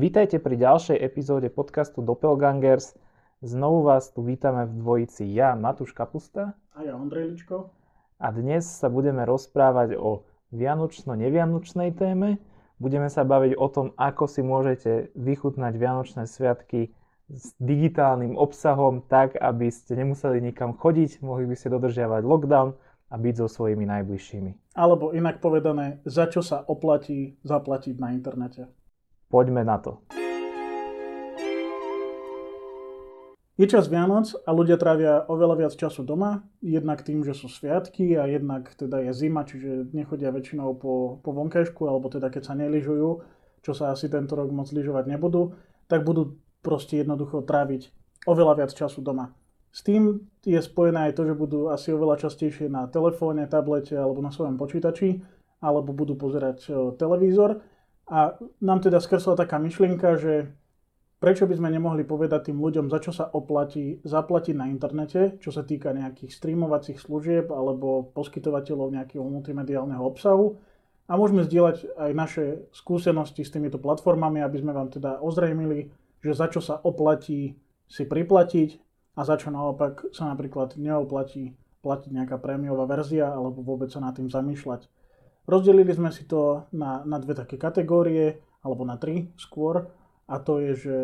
Vítajte pri ďalšej epizóde podcastu Doppelgangers. Znovu vás tu vítame v dvojici ja, Matúš Kapusta. A ja, Ondrej Ličko. A dnes sa budeme rozprávať o vianočno-nevianočnej téme. Budeme sa baviť o tom, ako si môžete vychutnať Vianočné sviatky s digitálnym obsahom tak, aby ste nemuseli nikam chodiť, mohli by ste dodržiavať lockdown a byť so svojimi najbližšími. Alebo inak povedané, za čo sa oplatí zaplatiť na internete. Poďme na to. Je čas Vianoc a ľudia trávia oveľa viac času doma, jednak tým, že sú sviatky a jednak teda je zima, čiže nechodia väčšinou po, po vonkajšku, alebo teda keď sa neližujú, čo sa asi tento rok moc lyžovať nebudú, tak budú proste jednoducho tráviť oveľa viac času doma. S tým je spojené aj to, že budú asi oveľa častejšie na telefóne, tablete alebo na svojom počítači, alebo budú pozerať televízor a nám teda skresla taká myšlienka, že prečo by sme nemohli povedať tým ľuďom, za čo sa oplatí zaplatiť na internete, čo sa týka nejakých streamovacích služieb alebo poskytovateľov nejakého multimediálneho obsahu. A môžeme zdieľať aj naše skúsenosti s týmito platformami, aby sme vám teda ozrejmili, že za čo sa oplatí si priplatiť a za čo naopak sa napríklad neoplatí platiť nejaká prémiová verzia alebo vôbec sa nad tým zamýšľať. Rozdelili sme si to na, na dve také kategórie, alebo na tri skôr. A to je, že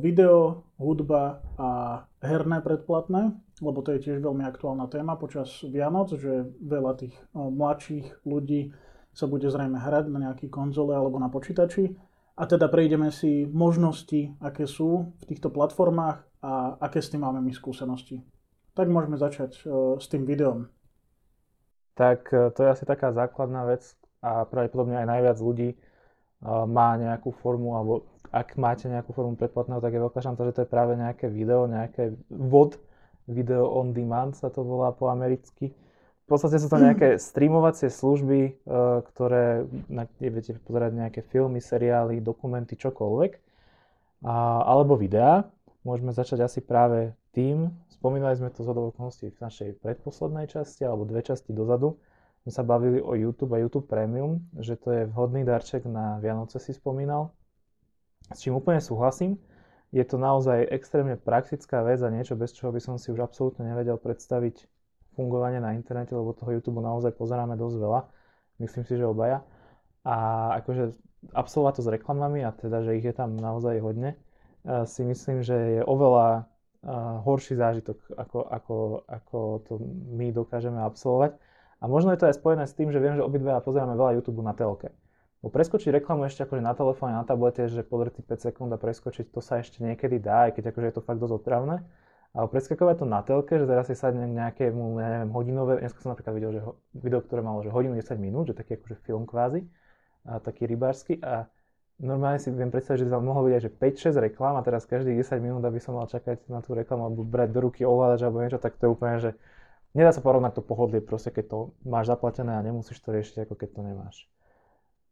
video, hudba a herné predplatné, lebo to je tiež veľmi aktuálna téma počas Vianoc, že veľa tých mladších ľudí sa bude zrejme hrať na nejaký konzole alebo na počítači. A teda prejdeme si možnosti, aké sú v týchto platformách a aké s tým máme my skúsenosti. Tak môžeme začať s tým videom tak e, to je asi taká základná vec a pravdepodobne aj najviac ľudí e, má nejakú formu, alebo ak máte nejakú formu predplatného, tak je veľká šanca, že to je práve nejaké video, nejaké VOD, video on demand sa to volá po americky. V podstate sú to nejaké streamovacie služby, e, ktoré, na kde viete pozerať nejaké filmy, seriály, dokumenty, čokoľvek. A, alebo videá. Môžeme začať asi práve tým, spomínali sme to z okolností v našej predposlednej časti, alebo dve časti dozadu, sme sa bavili o YouTube a YouTube Premium, že to je vhodný darček na Vianoce si spomínal, s čím úplne súhlasím. Je to naozaj extrémne praktická vec a niečo, bez čoho by som si už absolútne nevedel predstaviť fungovanie na internete, lebo toho YouTube naozaj pozeráme dosť veľa. Myslím si, že obaja. A akože absolvovať to s reklamami a teda, že ich je tam naozaj hodne, eh, si myslím, že je oveľa horší zážitok, ako, ako, ako to my dokážeme absolvovať. A možno je to aj spojené s tým, že viem, že obidva pozeráme veľa YouTube na telke. Bo preskočiť reklamu ešte akože na telefóne, na tablete, že podrti 5 sekúnd a preskočiť, to sa ešte niekedy dá, aj keď akože je to fakt dosť otravné. Ale preskakovať to na telke, že teraz si sadne k nejakému, neviem, hodinové, dneska som napríklad videl, že ho, video, ktoré malo, že hodinu 10 minút, že taký akože film kvázi, a taký rybársky a normálne si viem predstaviť, že tam mohlo byť aj že 5-6 reklám a teraz každých 10 minút, aby som mal čakať na tú reklamu alebo brať do ruky ovládač alebo niečo, tak to je úplne, že nedá sa porovnať to pohodlie proste, keď to máš zaplatené a nemusíš to riešiť ako keď to nemáš.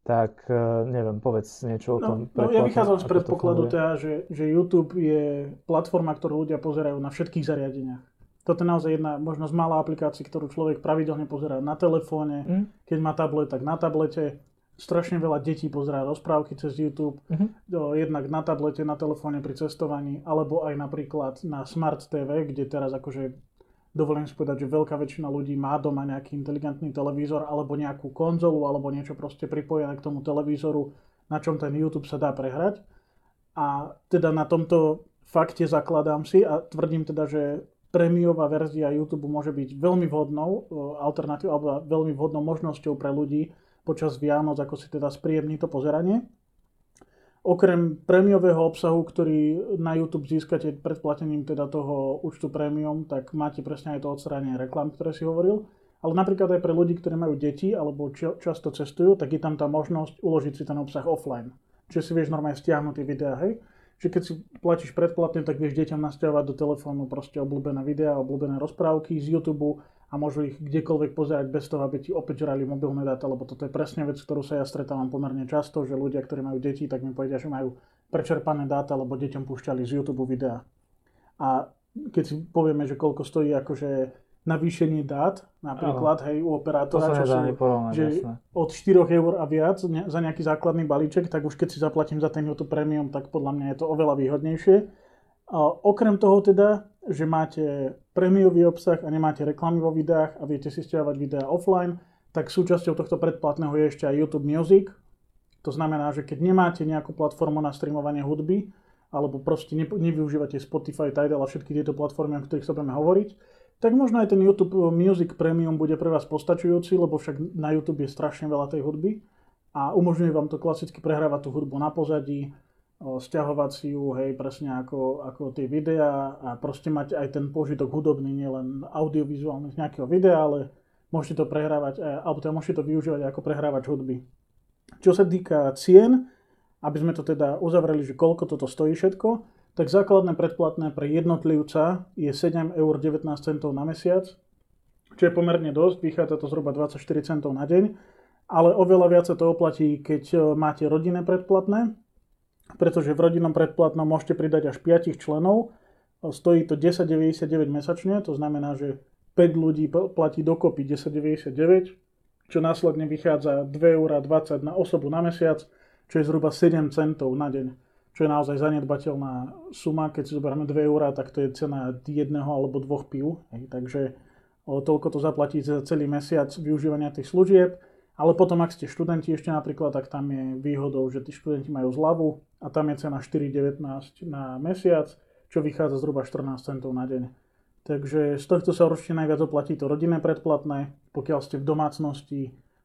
Tak e, neviem, povedz niečo o no, tom. No, ja vychádzam z predpokladu teda, že, že YouTube je platforma, ktorú ľudia pozerajú na všetkých zariadeniach. Toto je naozaj jedna možno z mála aplikácií, ktorú človek pravidelne pozerá na telefóne, mm. keď má tablet, tak na tablete strašne veľa detí pozerá rozprávky cez YouTube, uh-huh. jednak na tablete, na telefóne pri cestovaní, alebo aj napríklad na Smart TV, kde teraz akože dovolím si povedať, že veľká väčšina ľudí má doma nejaký inteligentný televízor alebo nejakú konzolu alebo niečo proste pripojené k tomu televízoru, na čom ten YouTube sa dá prehrať. A teda na tomto fakte zakladám si a tvrdím teda, že prémiová verzia YouTube môže byť veľmi vhodnou alternatívou alebo veľmi vhodnou možnosťou pre ľudí, počas Vianoc, ako si teda spríjemní to pozeranie. Okrem prémiového obsahu, ktorý na YouTube získate predplatením teda toho účtu prémium, tak máte presne aj to odstránenie reklam, ktoré si hovoril. Ale napríklad aj pre ľudí, ktorí majú deti alebo často cestujú, tak je tam tá možnosť uložiť si ten obsah offline. Čiže si vieš normálne stiahnuť tie videá, hej. Čiže keď si platíš predplatne, tak vieš deťom nastavovať do telefónu proste obľúbené videá, obľúbené rozprávky z YouTube a môžu ich kdekoľvek pozerať bez toho, aby ti opäť žrali mobilné dáta, lebo toto je presne vec, ktorú sa ja stretávam pomerne často, že ľudia, ktorí majú deti, tak mi povedia, že majú prečerpané dáta, lebo deťom púšťali z YouTube videá. A keď si povieme, že koľko stojí akože navýšenie dát, napríklad, hej, u operátora, To čo sú, že jasné. od 4 eur a viac ne, za nejaký základný balíček, tak už keď si zaplatím za ten YouTube Premium, tak podľa mňa je to oveľa výhodnejšie. A okrem toho teda, že máte prémiový obsah a nemáte reklamy vo videách a viete si stiahovať videá offline, tak súčasťou tohto predplatného je ešte aj YouTube Music. To znamená, že keď nemáte nejakú platformu na streamovanie hudby, alebo proste ne, nevyužívate Spotify, Tidal a všetky tieto platformy, o ktorých sa budeme hovoriť, tak možno aj ten YouTube Music Premium bude pre vás postačujúci, lebo však na YouTube je strašne veľa tej hudby a umožňuje vám to klasicky prehrávať tú hudbu na pozadí, ju, hej, presne ako, ako tie videá a proste mať aj ten požitok hudobný, nielen audiovizuálny z nejakého videa, ale môžete to prehrávať, e, alebo teda môžete to využívať ako prehrávač hudby. Čo sa týka cien, aby sme to teda uzavreli, že koľko toto stojí všetko, tak základné predplatné pre jednotlivca je 7,19 eur na mesiac, čo je pomerne dosť, vychádza to zhruba 24 centov na deň, ale oveľa viac sa to oplatí, keď e, máte rodinné predplatné, pretože v rodinnom predplatnom môžete pridať až 5 členov, stojí to 10,99 mesačne, to znamená, že 5 ľudí platí dokopy 10,99, čo následne vychádza 2,20 eur na osobu na mesiac, čo je zhruba 7 centov na deň, čo je naozaj zanedbateľná suma. Keď si zoberieme 2 eurá, tak to je cena jedného alebo dvoch pív. Takže toľko to zaplatíte za celý mesiac využívania tých služieb. Ale potom, ak ste študenti ešte napríklad, tak tam je výhodou, že tí študenti majú zľavu a tam je cena 4,19 na mesiac, čo vychádza zhruba 14 centov na deň. Takže z tohto sa určite najviac oplatí to rodinné predplatné. Pokiaľ ste v domácnosti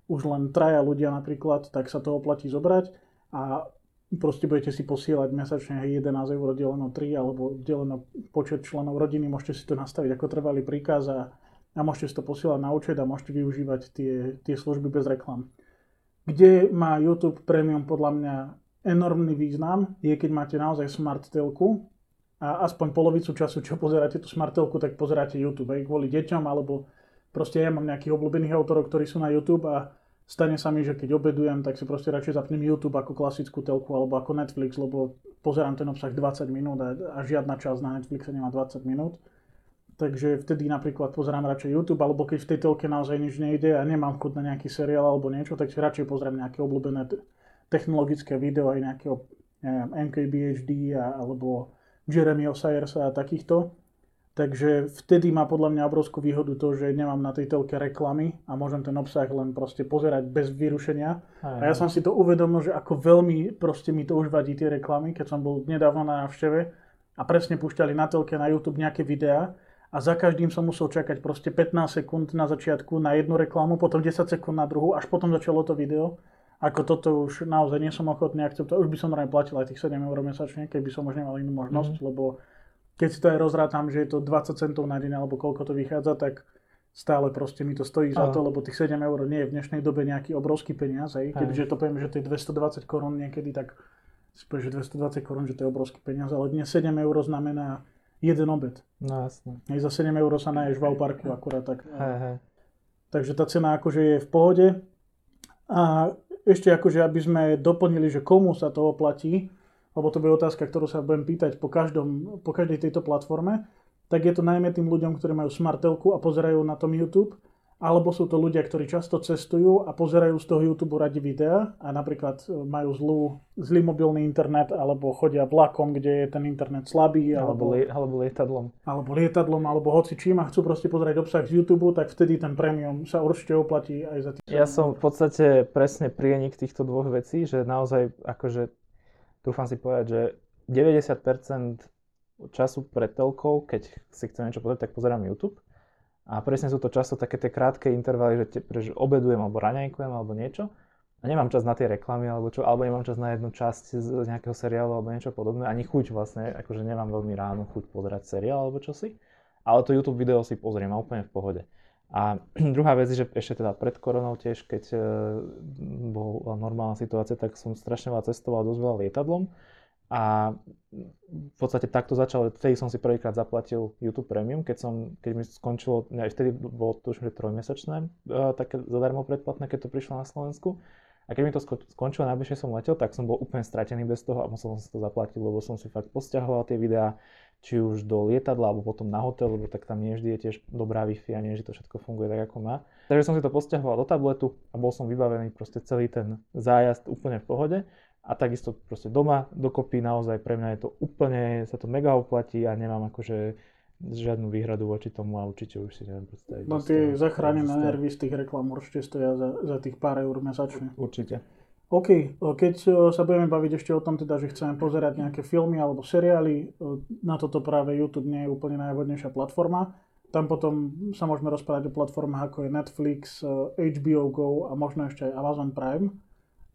už len traja ľudia napríklad, tak sa to oplatí zobrať a proste budete si posielať mesačne hej, 11 eur deleno 3 alebo deleno počet členov rodiny, môžete si to nastaviť ako trvalý príkaz a, a môžete si to posielať na účet a môžete využívať tie, tie služby bez reklam. Kde má YouTube Premium podľa mňa enormný význam, je keď máte naozaj smart telku a aspoň polovicu času, čo pozeráte tú smart telku, tak pozeráte YouTube, aj kvôli deťom, alebo proste ja mám nejakých obľúbených autorov, ktorí sú na YouTube a stane sa mi, že keď obedujem, tak si proste radšej zapnem YouTube ako klasickú telku alebo ako Netflix, lebo pozerám ten obsah 20 minút a, a žiadna časť na Netflixe nemá 20 minút. Takže vtedy napríklad pozerám radšej YouTube, alebo keď v tej telke naozaj nič nejde a nemám chuť na nejaký seriál alebo niečo, tak si radšej pozriem nejaké obľúbené technologické video aj nejakého neviem, MKBHD a, alebo Jeremy Osiresa a takýchto. Takže vtedy má podľa mňa obrovskú výhodu to, že nemám na tej telke reklamy a môžem ten obsah len proste pozerať bez vyrušenia. Aj, A ja som si to uvedomil, že ako veľmi proste mi to už vadí tie reklamy, keď som bol nedávno na návšteve a presne púšťali na telke na YouTube nejaké videá a za každým som musel čakať proste 15 sekúnd na začiatku na jednu reklamu, potom 10 sekúnd na druhú, až potom začalo to video. Ako toto už naozaj nie som ochotný akceptovať. Už by som rád platil aj tých 7 eur mesačne, keby som už nemal inú možnosť, mm-hmm. lebo keď si to aj rozrátam, že je to 20 centov na deň alebo koľko to vychádza, tak stále proste mi to stojí za to, lebo tých 7 eur nie je v dnešnej dobe nejaký obrovský peniaz. Hej. Keďže to poviem, že to je 220 korún niekedy, tak si povieš, že 220 korún, že to je obrovský peniaz, ale dnes 7 eur znamená jeden obed. No jasne. Hej, za 7 eur sa naješ v parku akurát tak. Hej, hej. Takže tá cena akože je v pohode. A ešte akože, aby sme doplnili, že komu sa to oplatí, lebo to bude otázka, ktorú sa budem pýtať po, každom, po každej tejto platforme, tak je to najmä tým ľuďom, ktorí majú smart telku a pozerajú na tom YouTube, alebo sú to ľudia, ktorí často cestujú a pozerajú z toho YouTube radi videá a napríklad e, majú zlú, zlý mobilný internet alebo chodia vlakom, kde je ten internet slabý Alebo, alebo, li, alebo lietadlom. alebo lietadlom alebo hoci čím a chcú proste pozerať obsah z YouTube, tak vtedy ten premium sa určite oplatí aj za tých Ja som v podstate presne prienik týchto dvoch vecí, že naozaj akože dúfam si povedať, že 90% času pred telkou, keď si chcem niečo pozrieť, tak pozerám YouTube. A presne sú to často také tie krátke intervaly, že, te, že obedujem alebo raňajkujem alebo niečo. A nemám čas na tie reklamy alebo čo, alebo nemám čas na jednu časť z nejakého seriálu alebo niečo podobné. Ani chuť vlastne, akože nemám veľmi ráno chuť pozerať seriál alebo čosi. Ale to YouTube video si pozriem a úplne v pohode. A druhá vec je, že ešte teda pred koronou tiež, keď e, bola normálna situácia, tak som strašne veľa cestoval dosť veľa lietadlom. A v podstate takto začal, vtedy som si prvýkrát zaplatil YouTube Premium, keď, som, keď mi skončilo, aj vtedy bolo to už trojmesačné, uh, také zadarmo predplatné, keď to prišlo na Slovensku. A keď mi to sko- skončilo, najbližšie som letel, tak som bol úplne stratený bez toho a musel som si to zaplatiť, lebo som si fakt posťahoval tie videá, či už do lietadla alebo potom na hotel, lebo tak tam nie vždy je tiež dobrá Wi-Fi a nie že to všetko funguje tak ako má. Takže som si to posťahoval do tabletu a bol som vybavený proste celý ten zájazd úplne v pohode. A takisto proste doma dokopy naozaj pre mňa je to úplne, sa to mega oplatí a nemám akože žiadnu výhradu voči tomu a určite už si neviem predstaviť. No tie zachránené nervy z tých reklám určite stoja za, za tých pár eur mesačne. Určite. OK, keď sa budeme baviť ešte o tom, teda, že chceme pozerať nejaké filmy alebo seriály, na toto práve YouTube nie je úplne najvhodnejšia platforma. Tam potom sa môžeme rozprávať o platformách ako je Netflix, HBO Go a možno ešte aj Amazon Prime.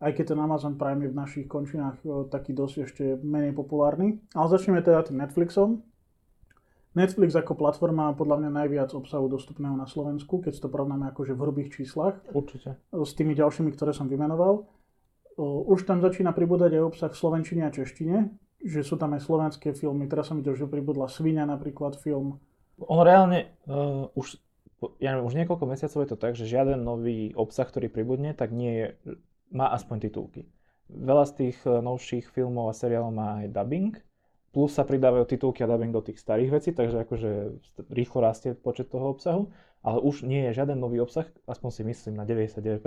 Aj keď ten Amazon Prime je v našich končinách taký dosť ešte menej populárny. Ale začneme teda tým Netflixom. Netflix ako platforma má podľa mňa najviac obsahu dostupného na Slovensku, keď to porovnáme akože v hrubých číslach. Určite. S tými ďalšími, ktoré som vymenoval. Už tam začína pribúdať aj obsah v slovenčine a češtine, že sú tam aj slovenské filmy. Teraz som videl, že pribudla Svinia napríklad film. On reálne uh, už, ja neviem, už niekoľko mesiacov je to tak, že žiaden nový obsah, ktorý pribudne, tak nie je, má aspoň titulky. Veľa z tých e, novších filmov a seriálov má aj dubbing, plus sa pridávajú titulky a dubbing do tých starých vecí, takže akože rýchlo rastie počet toho obsahu, ale už nie je žiaden nový obsah, aspoň si myslím na 99%,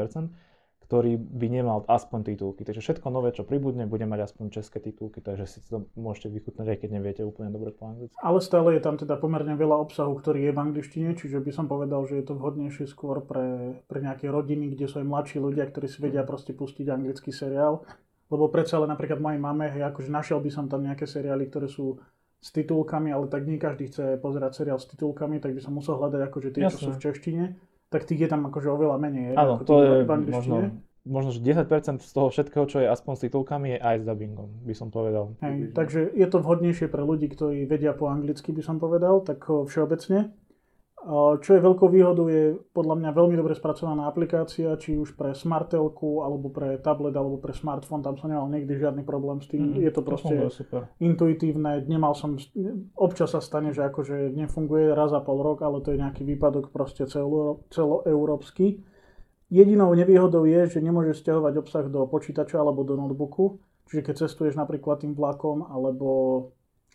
ktorý by nemal aspoň titulky. Takže všetko nové, čo pribudne, bude mať aspoň české titulky, takže si to môžete vychutnať, aj keď neviete úplne dobre po anglicky. Ale stále je tam teda pomerne veľa obsahu, ktorý je v angličtine, čiže by som povedal, že je to vhodnejšie skôr pre, pre nejaké rodiny, kde sú aj mladší ľudia, ktorí si vedia proste pustiť anglický seriál lebo predsa ale napríklad mojej mame, hej, akože našiel by som tam nejaké seriály, ktoré sú s titulkami, ale tak nie každý chce pozerať seriál s titulkami, tak by som musel hľadať akože tie, Jasne. čo sú v češtine, tak tých je tam akože oveľa menej. Áno, to je možno, možno, že 10% z toho všetkého, čo je aspoň s titulkami, je aj s dubbingom, by som povedal. Hej, takže je to vhodnejšie pre ľudí, ktorí vedia po anglicky, by som povedal, tak všeobecne. Čo je veľkou výhodou je podľa mňa veľmi dobre spracovaná aplikácia, či už pre smartelku, alebo pre tablet, alebo pre smartfón, tam som nemal nikdy žiadny problém s tým. Mm, je to proste super. intuitívne, nemal som, občas sa stane, že akože nefunguje raz za pol rok, ale to je nejaký výpadok proste celo, celoeurópsky. Jedinou nevýhodou je, že nemôžeš stiahovať obsah do počítača alebo do notebooku, čiže keď cestuješ napríklad tým vlakom alebo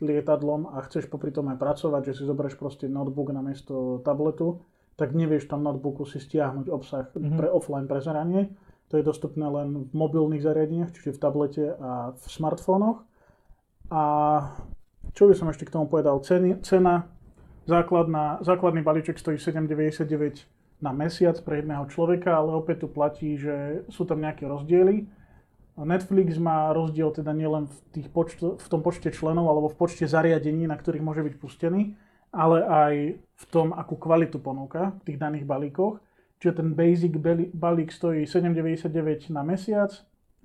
lietadlom a chceš popri tom aj pracovať, že si zoberieš proste notebook na miesto tabletu, tak nevieš tam notebooku si stiahnuť obsah mm-hmm. pre offline prezeranie. To je dostupné len v mobilných zariadeniach, čiže v tablete a v smartfónoch. A čo by som ešte k tomu povedal? Ceny, cena, základná, základný balíček stojí 7,99 na mesiac pre jedného človeka, ale opäť tu platí, že sú tam nejaké rozdiely Netflix má rozdiel teda nielen v, tých počto, v tom počte členov alebo v počte zariadení, na ktorých môže byť pustený, ale aj v tom, akú kvalitu ponúka v tých daných balíkoch. Čiže ten basic balík stojí 7,99 na mesiac,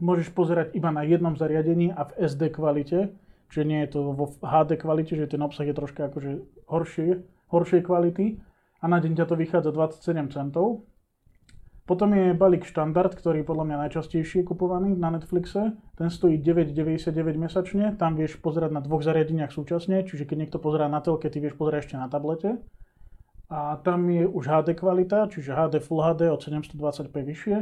môžeš pozerať iba na jednom zariadení a v SD kvalite, čiže nie je to vo HD kvalite, že ten obsah je troška akože horšie, horšej kvality. A na deň ťa to vychádza 27 centov, potom je balík štandard, ktorý je podľa mňa najčastejšie kupovaný na Netflixe. Ten stojí 9,99 mesačne. Tam vieš pozerať na dvoch zariadeniach súčasne, čiže keď niekto pozerá na telke, ty vieš pozerať ešte na tablete. A tam je už HD kvalita, čiže HD Full HD od 720p vyššie.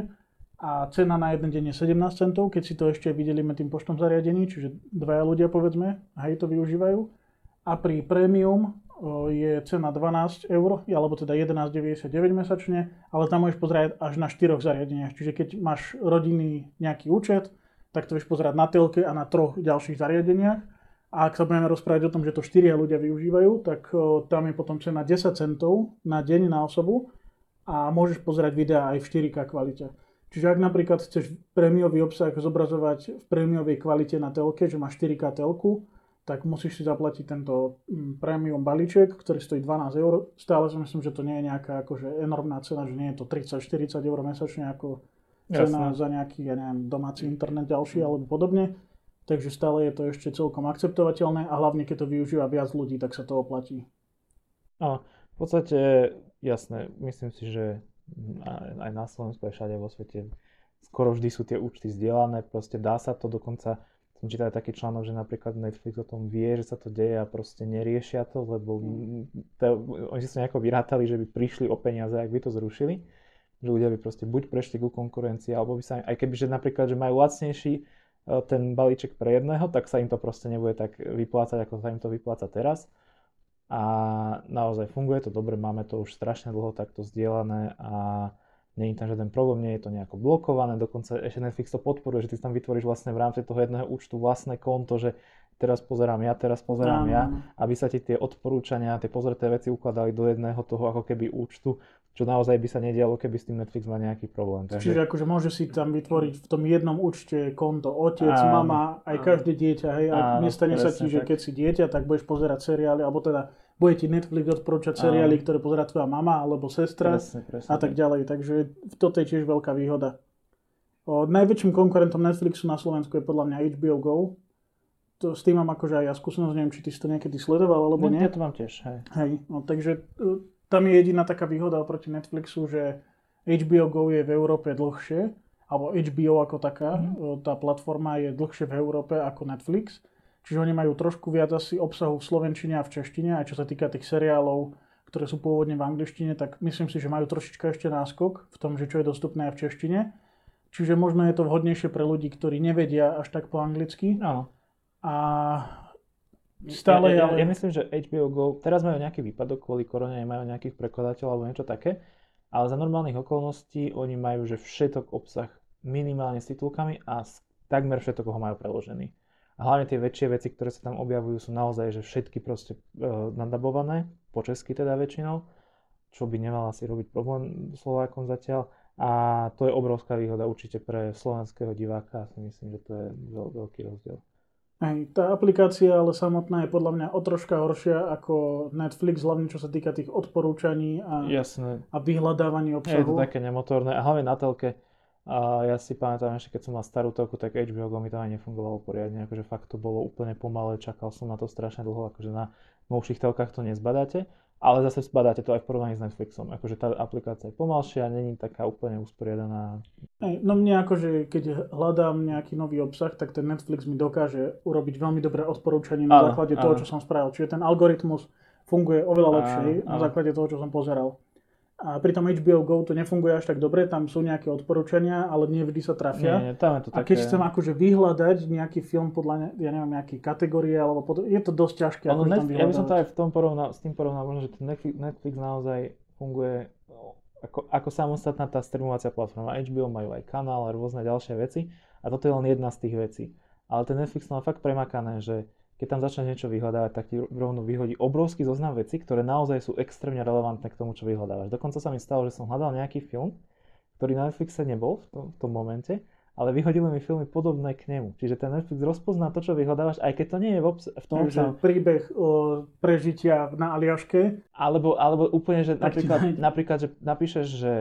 A cena na jeden deň je 17 centov, keď si to ešte videlíme tým poštom zariadení, čiže dvaja ľudia povedzme, hej, to využívajú. A pri Premium je cena 12 eur, alebo teda 11,99 mesačne, ale tam môžeš pozerať až na štyroch zariadeniach. Čiže keď máš rodinný nejaký účet, tak to vieš pozerať na telke a na troch ďalších zariadeniach. A ak sa budeme rozprávať o tom, že to štyria ľudia využívajú, tak tam je potom cena 10 centov na deň na osobu a môžeš pozerať videá aj v 4K kvalite. Čiže ak napríklad chceš prémiový obsah zobrazovať v prémiovej kvalite na telke, že máš 4K telku, tak musíš si zaplatiť tento mm, premium balíček, ktorý stojí 12 eur. Stále si myslím, že to nie je nejaká akože enormná cena, že nie je to 30-40 eur mesačne ako cena Jasne. za nejaký, ja neviem, domáci internet ďalší alebo podobne. Takže stále je to ešte celkom akceptovateľné a hlavne keď to využíva viac ľudí, tak sa to oplatí. A v podstate, jasné, myslím si, že aj na Slovensku, aj všade vo svete skoro vždy sú tie účty zdieľané, proste dá sa to dokonca som čítal taký článok, že napríklad Netflix o tom vie, že sa to deje a proste neriešia to, lebo mm. to, oni si sa nejako vyrátali, že by prišli o peniaze, ak by to zrušili, že ľudia by proste buď prešli ku konkurencii, alebo by sa, aj keby, že napríklad, že majú lacnejší ten balíček pre jedného, tak sa im to proste nebude tak vyplácať, ako sa im to vypláca teraz. A naozaj funguje to dobre, máme to už strašne dlho takto zdieľané a je tam žiaden problém, nie je to nejako blokované, dokonca ešte Netflix to podporuje, že ty tam vytvoríš vlastne v rámci toho jedného účtu vlastné konto, že teraz pozerám ja, teraz pozerám ja, aby sa ti tie odporúčania, tie pozreté veci ukladali do jedného toho ako keby účtu, čo naozaj by sa nedialo, keby s tým Netflix mal nejaký problém. Takže... Čiže akože môže si tam vytvoriť v tom jednom účte konto otec, áno, mama, aj áno. každé dieťa, hej, a nestane sa ti, že keď si dieťa, tak budeš pozerať seriály, alebo teda bude ti Netflix odporúčať seriály, ktoré pozerá tvoja mama alebo sestra presne, presne, a tak ďalej. Takže toto je tiež veľká výhoda. O, najväčším konkurentom Netflixu na Slovensku je podľa mňa HBO Go. To, s tým mám akože aj ja skúsenosť, neviem, či ty si to niekedy sledoval alebo nie. Ja to mám tiež, hej. Hej, no takže tam je jediná taká výhoda oproti Netflixu, že HBO Go je v Európe dlhšie, alebo HBO ako taká, mm. tá platforma je dlhšie v Európe ako Netflix, čiže oni majú trošku viac asi obsahu v slovenčine a v češtine, aj čo sa týka tých seriálov, ktoré sú pôvodne v angličtine, tak myslím si, že majú trošička ešte náskok v tom, že čo je dostupné aj v češtine. Čiže možno je to vhodnejšie pre ľudí, ktorí nevedia až tak po anglicky. Áno. A Stále, ja, ja, ja myslím, že HBO Go, teraz majú nejaký výpadok kvôli korone, majú nejakých prekladateľov alebo niečo také, ale za normálnych okolností oni majú, že všetok obsah minimálne s titulkami a takmer všetok ho majú preložený. A hlavne tie väčšie veci, ktoré sa tam objavujú, sú naozaj, že všetky proste e, nadabované, po česky teda väčšinou, čo by nemal asi robiť problém Slovákom zatiaľ. A to je obrovská výhoda určite pre slovenského diváka, si myslím, že to je veľ, veľký rozdiel. Hej, tá aplikácia ale samotná je podľa mňa o troška horšia ako Netflix, hlavne čo sa týka tých odporúčaní a, Jasné. a vyhľadávaní obsahu. Je to také nemotorné a hlavne na telke. A ja si pamätám ešte, keď som mal starú telku, tak HBO Go mi to aj nefungovalo poriadne, akože fakt to bolo úplne pomalé, čakal som na to strašne dlho, akože na novších telkách to nezbadáte. Ale zase zbadáte to aj v porovnaní s Netflixom. Akože tá aplikácia je pomalšia, není taká úplne usporiadaná. No mne akože, keď hľadám nejaký nový obsah, tak ten Netflix mi dokáže urobiť veľmi dobré odporúčanie na základe áno. toho, čo som spravil. Čiže ten algoritmus funguje oveľa lepšie na základe toho, čo som pozeral. A pri tom HBO Go to nefunguje až tak dobre, tam sú nejaké odporúčania, ale nie vždy sa trafia. Nie, nie, tam je to a keď chcem akože vyhľadať nejaký film podľa, ja neviem, nejaké kategórie, alebo pod... je to dosť ťažké. Ono, Net, ja by som to aj v tom porovnal, s tým porovnal, možno, že ten Netflix, Netflix naozaj funguje ako, ako samostatná tá streamovacia platforma. HBO majú aj kanál a rôzne ďalšie veci a toto je len jedna z tých vecí. Ale ten Netflix má fakt premakané, že keď tam začne niečo vyhľadávať, tak ti rovno vyhodí obrovský zoznam vecí, ktoré naozaj sú extrémne relevantné k tomu, čo vyhľadávaš. Dokonca sa mi stalo, že som hľadal nejaký film, ktorý na Netflixe nebol v tom, v tom momente, ale vyhodili mi filmy podobné k nemu. Čiže ten Netflix rozpozná to, čo vyhľadávaš, aj keď to nie je v, obs- v tom Takže príbeh o prežitia na Aliaške. Alebo, alebo úplne, že napríklad, napríklad, že napíšeš, že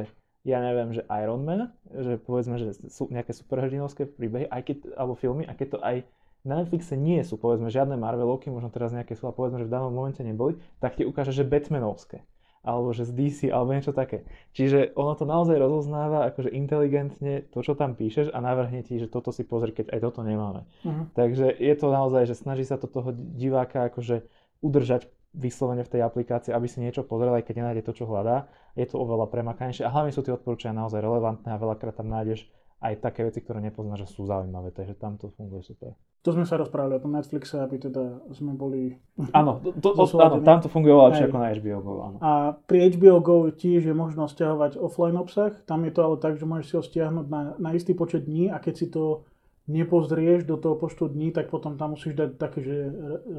ja neviem, že Iron Man, že povedzme, že sú nejaké superhrdinovské príbehy, aj keď, alebo filmy, a keď to aj na Netflixe nie sú povedzme žiadne Marvelovky, možno teraz nejaké sú a povedzme, že v danom momente neboli, tak ti ukáže, že Batmanovské alebo že z DC, alebo niečo také. Čiže ono to naozaj rozoznáva akože inteligentne to, čo tam píšeš a navrhne ti, že toto si pozri, keď aj toto nemáme. Uh-huh. Takže je to naozaj, že snaží sa to toho diváka akože udržať vyslovene v tej aplikácii, aby si niečo pozrel, aj keď nenájde to, čo hľadá. Je to oveľa premakanejšie a hlavne sú tie odporúčania naozaj relevantné a veľakrát tam nájdeš aj také veci, ktoré nepoznáš, že sú zaujímavé, takže tam to funguje super. To sme sa rozprávali o tom Netflixe, aby teda sme boli... Áno, to, to, áno tam to funguje lepšie ako na HBO Go. Áno. A pri HBO Go tiež je možnosť stiahovať offline obsah, tam je to ale tak, že môžeš si ho stiahnuť na, na istý počet dní a keď si to nepozrieš do toho počtu dní, tak potom tam musíš dať také, že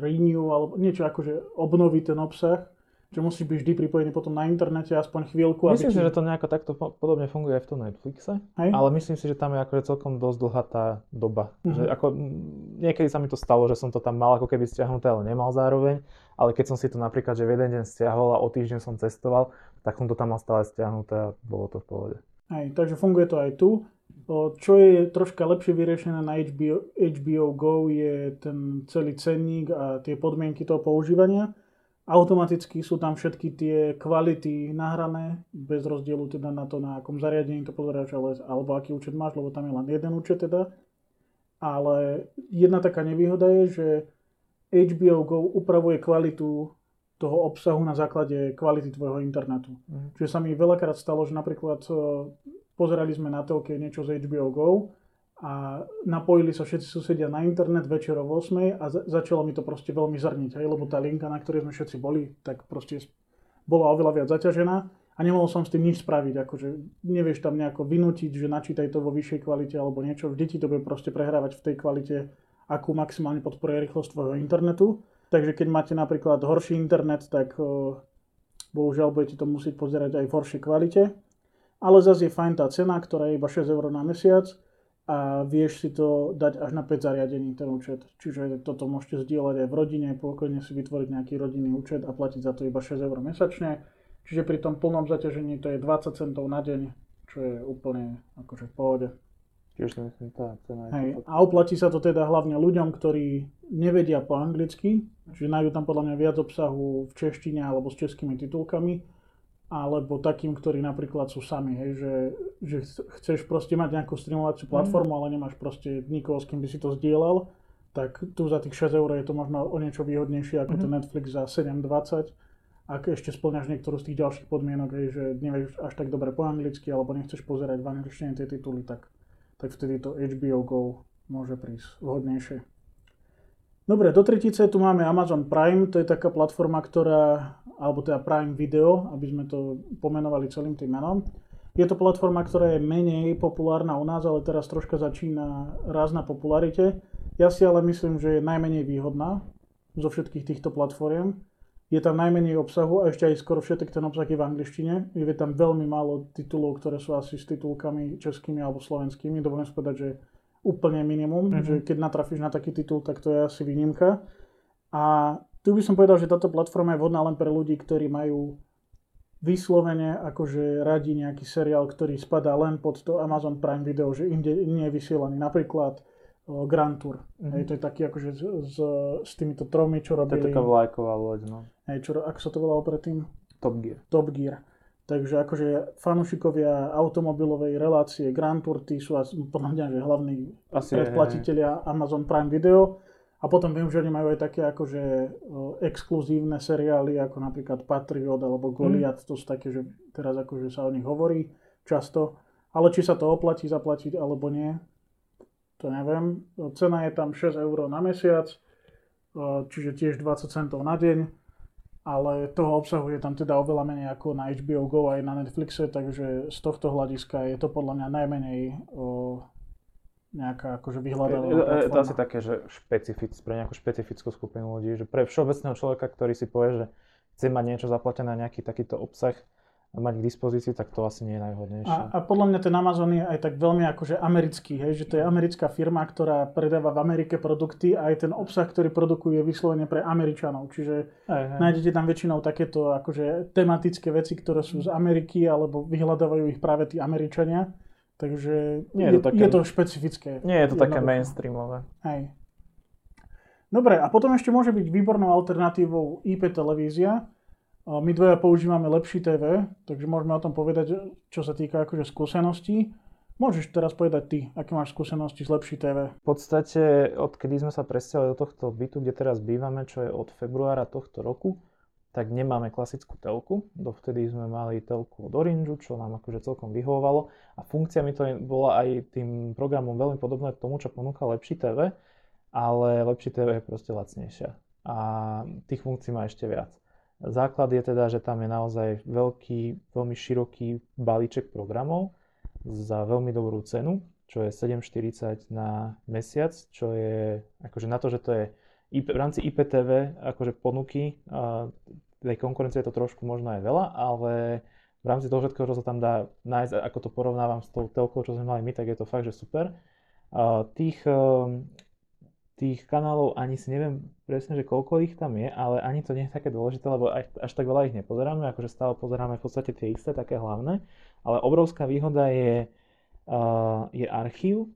renew alebo niečo ako, že obnoviť ten obsah že musíš byť vždy pripojený potom na internete aspoň chvíľku. Myslím si, že to nejako takto podobne funguje aj v tom Netflixe, Hej. ale myslím si, že tam je akože celkom dosť dlhá tá doba. Mm-hmm. Že ako, niekedy sa mi to stalo, že som to tam mal ako keby stiahnuté, ale nemal zároveň, ale keď som si to napríklad, že v jeden deň stiahol a o týždeň som cestoval, tak som to tam mal stále stiahnuté a bolo to v pohode. Hej, takže funguje to aj tu. Čo je troška lepšie vyriešené na HBO, HBO Go je ten celý cenník a tie podmienky toho používania Automaticky sú tam všetky tie kvality nahrané, bez rozdielu teda na to, na akom zariadení to pozeráš, ale, alebo aký účet máš, lebo tam je len jeden účet teda. Ale jedna taká nevýhoda je, že HBO Go upravuje kvalitu toho obsahu na základe kvality tvojho internetu. Mm. Čiže sa mi veľakrát stalo, že napríklad e, pozerali sme na telke niečo z HBO Go a napojili sa všetci susedia na internet večer o 8 a za- začalo mi to proste veľmi zrniť, hej, lebo tá linka, na ktorej sme všetci boli, tak proste bola oveľa viac zaťažená a nemohol som s tým nič spraviť, akože nevieš tam nejako vynútiť, že načítaj to vo vyššej kvalite alebo niečo, vždy ti to bude proste prehrávať v tej kvalite, akú maximálne podporuje rýchlosť tvojho internetu. Takže keď máte napríklad horší internet, tak o, bohužiaľ budete to musieť pozerať aj v horšej kvalite. Ale zase je fajn tá cena, ktorá je iba 6 eur na mesiac a vieš si to dať až na 5 zariadení ten účet. Čiže toto môžete zdieľať aj v rodine, pokojne si vytvoriť nejaký rodinný účet a platiť za to iba 6 eur mesačne. Čiže pri tom plnom zaťažení to je 20 centov na deň, čo je úplne akože v pohode. Si myslím, tá cena Hej. A oplatí sa to teda hlavne ľuďom, ktorí nevedia po anglicky, čiže nájdú tam podľa mňa viac obsahu v češtine alebo s českými titulkami, alebo takým, ktorí napríklad sú sami, hej, že, že chc- chceš proste mať nejakú streamovaciu platformu, ale nemáš proste nikoho, s kým by si to zdieľal, tak tu za tých 6 eur je to možno o niečo výhodnejšie ako ten Netflix za 7,20 ak ešte splňaš niektorú z tých ďalších podmienok, hej, že nevieš až tak dobre po anglicky alebo nechceš pozerať v angličtine tie tituly, tak, tak vtedy to HBO Go môže prísť vhodnejšie. Dobre, do tretice tu máme Amazon Prime, to je taká platforma, ktorá, alebo teda Prime Video, aby sme to pomenovali celým tým menom. Je to platforma, ktorá je menej populárna u nás, ale teraz troška začína raz na popularite. Ja si ale myslím, že je najmenej výhodná zo všetkých týchto platform. Je tam najmenej obsahu a ešte aj skoro všetek ten obsah je v angličtine. Je tam veľmi málo titulov, ktoré sú asi s titulkami českými alebo slovenskými. Dovolím povedať, že úplne minimum, Mhm. že keď natrafíš na taký titul, tak to je asi výnimka. A tu by som povedal, že táto platforma je vhodná len pre ľudí, ktorí majú vyslovene akože radi nejaký seriál, ktorý spadá len pod to Amazon Prime Video, že inde nie je vysielaný. Napríklad o, Grand Tour. Mhm. Hej, to je taký akože s, s, s týmito tromi, čo To je robili. taká vlajková loď, no. Hej, čo, ako sa to volalo predtým? Top Gear. Top Gear. Takže akože fanúšikovia automobilovej relácie Grand Tour, tí sú podľa mňa, že hlavní Asi je, predplatiteľia Amazon Prime Video. A potom viem, že oni majú aj také akože o, exkluzívne seriály, ako napríklad Patriot alebo Goliath, to sú také, že teraz akože sa o nich hovorí často. Ale či sa to oplatí zaplatiť alebo nie, to neviem. Cena je tam 6 eur na mesiac, o, čiže tiež 20 centov na deň, ale toho obsahu je tam teda oveľa menej ako na HBO Go aj na Netflixe, takže z tohto hľadiska je to podľa mňa najmenej o, nejaká akože vyhľadávaná je, to asi také, že špecific, pre nejakú špecifickú skupinu ľudí, že pre všeobecného človeka, ktorý si povie, že chce mať niečo zaplatené, nejaký takýto obsah mať k dispozícii, tak to asi nie je najvhodnejšie. A, a podľa mňa ten Amazon je aj tak veľmi akože americký, hej, že to je americká firma, ktorá predáva v Amerike produkty a aj ten obsah, ktorý produkuje je vyslovene pre Američanov. Čiže Hej, hej. nájdete tam väčšinou takéto akože tematické veci, ktoré sú z Ameriky alebo vyhľadávajú ich práve tí Američania. Takže Nie je to také- je to špecifické. Nie je to také Jednoducho. mainstreamové. Hej. Dobre, a potom ešte môže byť výbornou alternatívou IP televízia. My dvaja používame lepší TV, takže môžeme o tom povedať, čo sa týka akože skúseností. Môžeš teraz povedať ty, aké máš skúsenosti z lepší TV. V podstate, odkedy sme sa presťahovali do tohto bytu, kde teraz bývame, čo je od februára tohto roku, tak nemáme klasickú telku. Dovtedy sme mali telku od Orange, čo nám akože celkom vyhovovalo. A funkciami to je- bola aj tým programom veľmi podobné k tomu, čo ponúka lepší TV, ale lepší TV je proste lacnejšia. A tých funkcií má ešte viac. Základ je teda, že tam je naozaj veľký, veľmi široký balíček programov za veľmi dobrú cenu, čo je 7,40 na mesiac, čo je akože na to, že to je v rámci IPTV akože ponuky, tej konkurencie je to trošku možno aj veľa, ale v rámci toho všetkého, čo sa tam dá nájsť, ako to porovnávam s tou telkou, čo sme mali my, tak je to fakt, že super. Tých, ehm, tých kanálov ani si neviem presne, že koľko ich tam je, ale ani to nie je také dôležité, lebo až, až tak veľa ich nepozeráme, akože stále pozeráme v podstate tie isté, také hlavné, ale obrovská výhoda je, uh, je archív,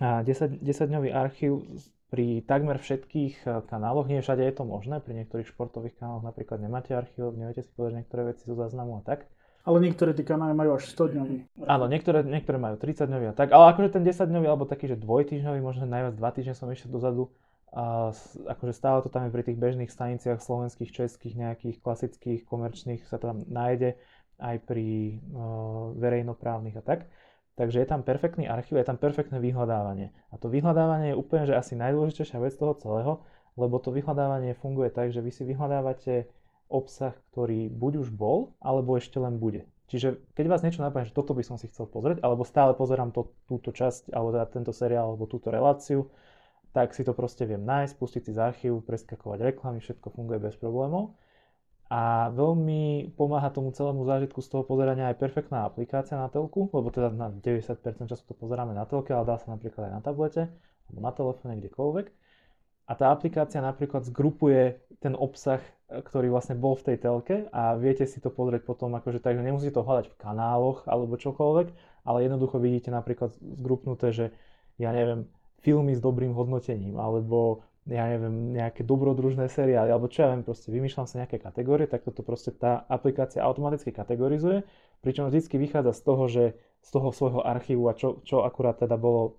a 10, 10-dňový archív pri takmer všetkých uh, kanáloch, nie všade je to možné, pri niektorých športových kanáloch napríklad nemáte archív, neviete si povedať niektoré veci zo záznamu a tak. Ale niektoré tie kanály majú až 100 dňový. Áno, niektoré, niektoré majú 30 dňový a tak, ale akože ten 10 dňový alebo taký, že dvojtýždňový, možno najviac 2 týždne som išiel dozadu, a akože stále to tam je pri tých bežných staniciach slovenských, českých, nejakých klasických, komerčných sa tam nájde, aj pri uh, verejnoprávnych a tak. Takže je tam perfektný archív, je tam perfektné vyhľadávanie. A to vyhľadávanie je úplne že asi najdôležitejšia vec toho celého, lebo to vyhľadávanie funguje tak, že vy si vyhľadávate obsah, ktorý buď už bol, alebo ešte len bude. Čiže keď vás niečo napadne, že toto by som si chcel pozrieť, alebo stále pozerám to, túto časť, alebo teda tento seriál, alebo túto reláciu, tak si to proste viem nájsť, pustiť si z archívu, preskakovať reklamy, všetko funguje bez problémov. A veľmi pomáha tomu celému zážitku z toho pozerania aj perfektná aplikácia na telku, lebo teda na 90% času to pozeráme na telke, ale dá sa napríklad aj na tablete, alebo na telefóne, kdekoľvek. A tá aplikácia napríklad zgrupuje ten obsah, ktorý vlastne bol v tej telke a viete si to pozrieť potom, akože tak, že nemusíte to hľadať v kanáloch alebo čokoľvek, ale jednoducho vidíte napríklad zgrupnuté, že ja neviem, filmy s dobrým hodnotením, alebo ja neviem, nejaké dobrodružné seriály, alebo čo ja viem, proste vymýšľam sa nejaké kategórie, tak toto proste tá aplikácia automaticky kategorizuje, pričom vždycky vychádza z toho, že z toho svojho archívu a čo, čo akurát teda bolo e,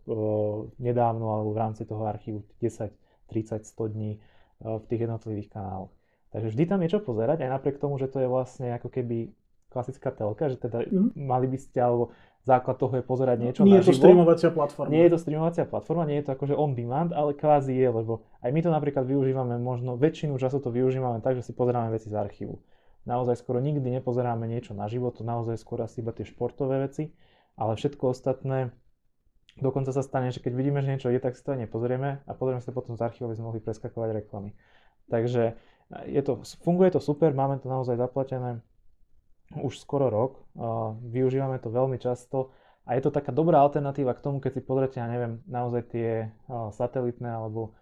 nedávno alebo v rámci toho archívu 10, 30, 100 dní e, v tých jednotlivých kanáloch. Takže vždy tam je čo pozerať, aj napriek tomu, že to je vlastne ako keby klasická telka, že teda mm. mali by ste, alebo základ toho je pozerať niečo Nie je to streamovacia platforma. Nie je to streamovacia platforma, nie je to akože on demand, ale kvázi je, lebo aj my to napríklad využívame, možno väčšinu času to využívame tak, že si pozeráme veci z archívu. Naozaj skoro nikdy nepozeráme niečo na život, to naozaj skôr asi iba tie športové veci, ale všetko ostatné, dokonca sa stane, že keď vidíme, že niečo je, tak si to nepozrieme a pozrieme sa potom z archívu, aby sme mohli preskakovať reklamy. Takže je to, funguje to super, máme to naozaj zaplatené už skoro rok. Využívame to veľmi často a je to taká dobrá alternatíva k tomu, keď si pozrite, ja neviem, naozaj tie satelitné alebo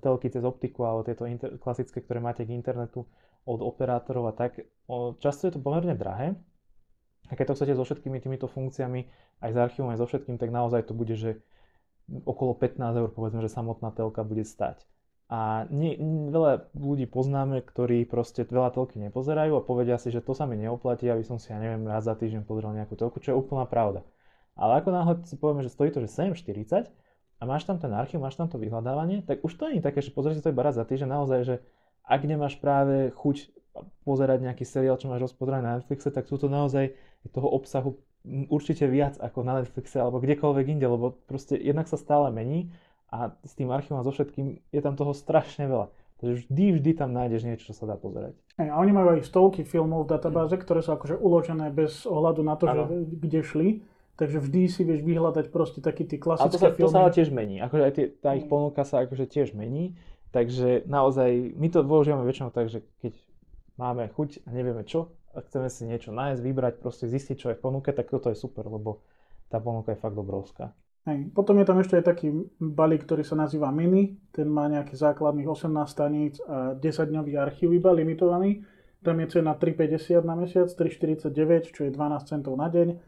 telky cez optiku alebo tieto inter- klasické, ktoré máte k internetu od operátorov a tak. Často je to pomerne drahé. A keď to chcete so všetkými týmito funkciami, aj s archívom, aj so všetkým, tak naozaj to bude, že okolo 15 eur, povedzme, že samotná telka bude stať. A nie, veľa ľudí poznáme, ktorí proste veľa telky nepozerajú a povedia si, že to sa mi neoplatí, aby som si, ja neviem, raz za týždeň pozeral nejakú telku, čo je úplná pravda. Ale ako náhle si povieme, že stojí to, že 7,40 a máš tam ten archív, máš tam to vyhľadávanie, tak už to nie je také, že pozrieš si to iba raz za týždeň, naozaj, že ak nemáš práve chuť pozerať nejaký seriál, čo máš rozpozerať na Netflixe, tak sú to naozaj toho obsahu určite viac ako na Netflixe alebo kdekoľvek inde, lebo proste jednak sa stále mení a s tým archívom a so všetkým je tam toho strašne veľa. Takže vždy, vždy tam nájdeš niečo, čo sa dá pozerať. A oni majú aj stovky filmov v databáze, ktoré sú akože uložené bez ohľadu na to, že kde šli. Takže vždy si vieš vyhľadať proste taký tie klasické a to sa, filmy. to sa tiež mení. Akože aj tie, tá ich mm. ponuka sa akože tiež mení. Takže naozaj, my to používame väčšinou tak, že keď máme chuť a nevieme čo, a chceme si niečo nájsť, vybrať, proste zistiť, čo je v ponuke, tak toto je super, lebo tá ponuka je fakt obrovská. Hej. Potom je tam ešte aj taký balík, ktorý sa nazýva Mini. Ten má nejakých základných 18 staníc a 10-dňový archív iba limitovaný. Tam je cena 3,50 na mesiac, 3,49, čo je 12 centov na deň.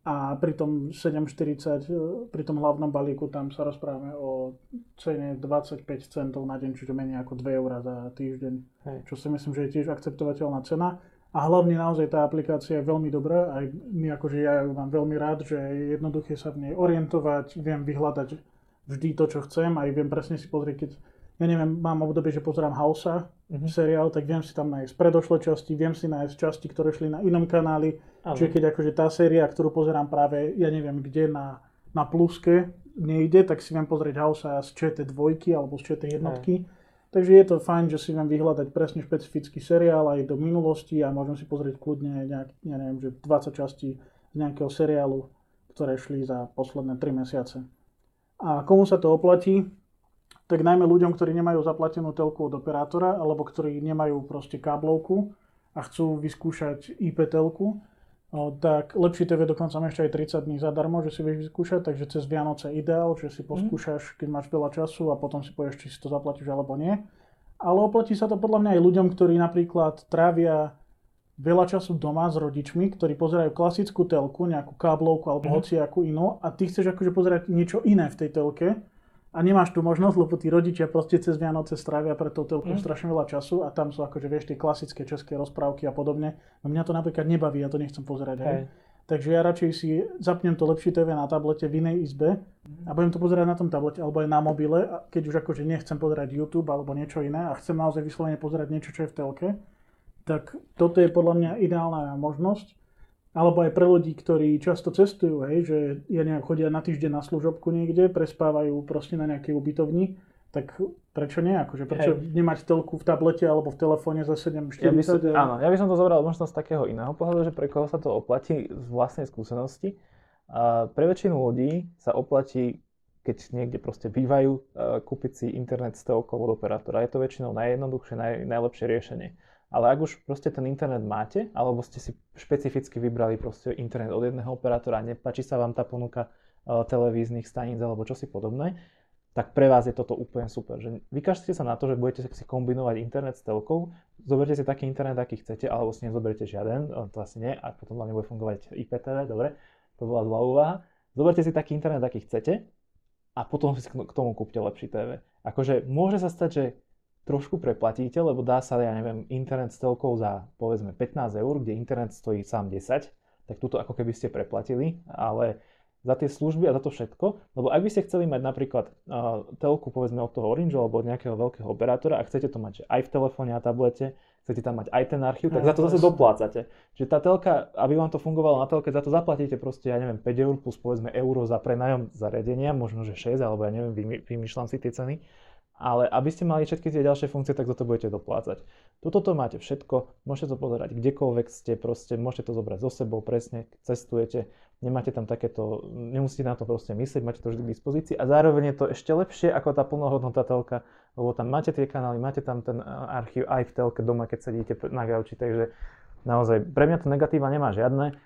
A pri tom 7,40, pri tom hlavnom balíku, tam sa rozprávame o cene 25 centov na deň, čiže menej ako 2 eurá za týždeň. Hej. Čo si myslím, že je tiež akceptovateľná cena. A hlavne naozaj tá aplikácia je veľmi dobrá, aj my akože ja ju mám veľmi rád, že je jednoduché sa v nej orientovať, viem vyhľadať vždy to, čo chcem, aj viem presne si pozrieť, keď ja neviem, mám obdobie, že pozerám Hausa, mm-hmm. seriál, tak viem si tam nájsť predošlé časti, viem si nájsť časti, ktoré šli na inom kanáli, Aha. čiže keď akože tá séria, ktorú pozerám práve, ja neviem kde, na, na pluske nejde, tak si viem pozrieť Hausa z ČT2 alebo z ČT jednotky. Aha Takže je to fajn, že si viem vyhľadať presne špecifický seriál aj do minulosti a môžem si pozrieť kľudne nejak, ja neviem, že 20 častí z nejakého seriálu, ktoré šli za posledné 3 mesiace. A komu sa to oplatí? Tak najmä ľuďom, ktorí nemajú zaplatenú telku od operátora alebo ktorí nemajú proste káblovku a chcú vyskúšať IP telku, tak lepšie TV dokonca ešte aj 30 dní zadarmo, že si vieš vyskúšať, takže cez Vianoce ideál, že si mhm. poskúšaš, keď máš veľa času a potom si povieš, či si to zaplatíš alebo nie. Ale oplatí sa to podľa mňa aj ľuďom, ktorí napríklad trávia veľa času doma s rodičmi, ktorí pozerajú klasickú telku, nejakú káblovku alebo mm. hociakú inú a ty chceš akože pozerať niečo iné v tej telke a nemáš tu možnosť, lebo tí rodičia proste cez Vianoce strávia pre tou telkou mm. strašne veľa času a tam sú akože vieš tie klasické české rozprávky a podobne. No mňa to napríklad nebaví, ja to nechcem pozerať. Hej. Takže ja radšej si zapnem to lepšie TV na tablete v inej izbe a budem to pozerať na tom tablete alebo aj na mobile, keď už akože nechcem pozerať YouTube alebo niečo iné a chcem naozaj vyslovene pozerať niečo, čo je v telke, tak toto je podľa mňa ideálna možnosť. Alebo aj pre ľudí, ktorí často cestujú, hej, že ja neviem, chodia na týždeň na služobku niekde, prespávajú proste na nejakej ubytovni, tak prečo nie? Akože prečo Hej. nemať telku v tablete alebo v telefóne za 7,40? Ja by som, áno, ja by som to zobral možno z takého iného pohľadu, že pre koho sa to oplatí z vlastnej skúsenosti. A pre väčšinu ľudí sa oplatí, keď niekde proste bývajú, kúpiť si internet z telkou od operátora. Je to väčšinou najjednoduchšie, naj, najlepšie riešenie. Ale ak už proste ten internet máte, alebo ste si špecificky vybrali proste internet od jedného operátora a nepáči sa vám tá ponuka televíznych staníc alebo čosi podobné, tak pre vás je toto úplne super. Že vykažte sa na to, že budete si kombinovať internet s telkou, zoberte si taký internet, aký chcete, alebo si nezoberiete žiaden, to asi nie, a potom vám nebude fungovať IPTV, dobre, to bola zlá úvaha. Zoberte si taký internet, aký chcete, a potom si k tomu kúpte lepší TV. Akože môže sa stať, že trošku preplatíte, lebo dá sa, ja neviem, internet s telkou za povedzme 15 eur, kde internet stojí sám 10, tak túto ako keby ste preplatili, ale za tie služby a za to všetko. Lebo ak by ste chceli mať napríklad uh, telku povedzme od toho Orange alebo od nejakého veľkého operátora a chcete to mať že aj v telefóne a tablete, chcete tam mať aj ten archív, tak no, za to zase doplácate. Čiže tá telka, aby vám to fungovalo na telke, za to zaplatíte proste, ja neviem, 5 eur plus povedzme euro za prenajom zariadenia, možno že 6, alebo ja neviem, vymýšľam si tie ceny ale aby ste mali všetky tie ďalšie funkcie, tak za to budete doplácať. Toto to máte všetko, môžete to pozerať kdekoľvek ste, proste môžete to zobrať so sebou presne, cestujete, nemáte tam takéto, nemusíte na to proste myslieť, máte to vždy k dispozícii a zároveň je to ešte lepšie ako tá plnohodnotná telka, lebo tam máte tie kanály, máte tam ten archív aj v telke doma, keď sedíte na gauči, takže naozaj pre mňa to negatíva nemá žiadne.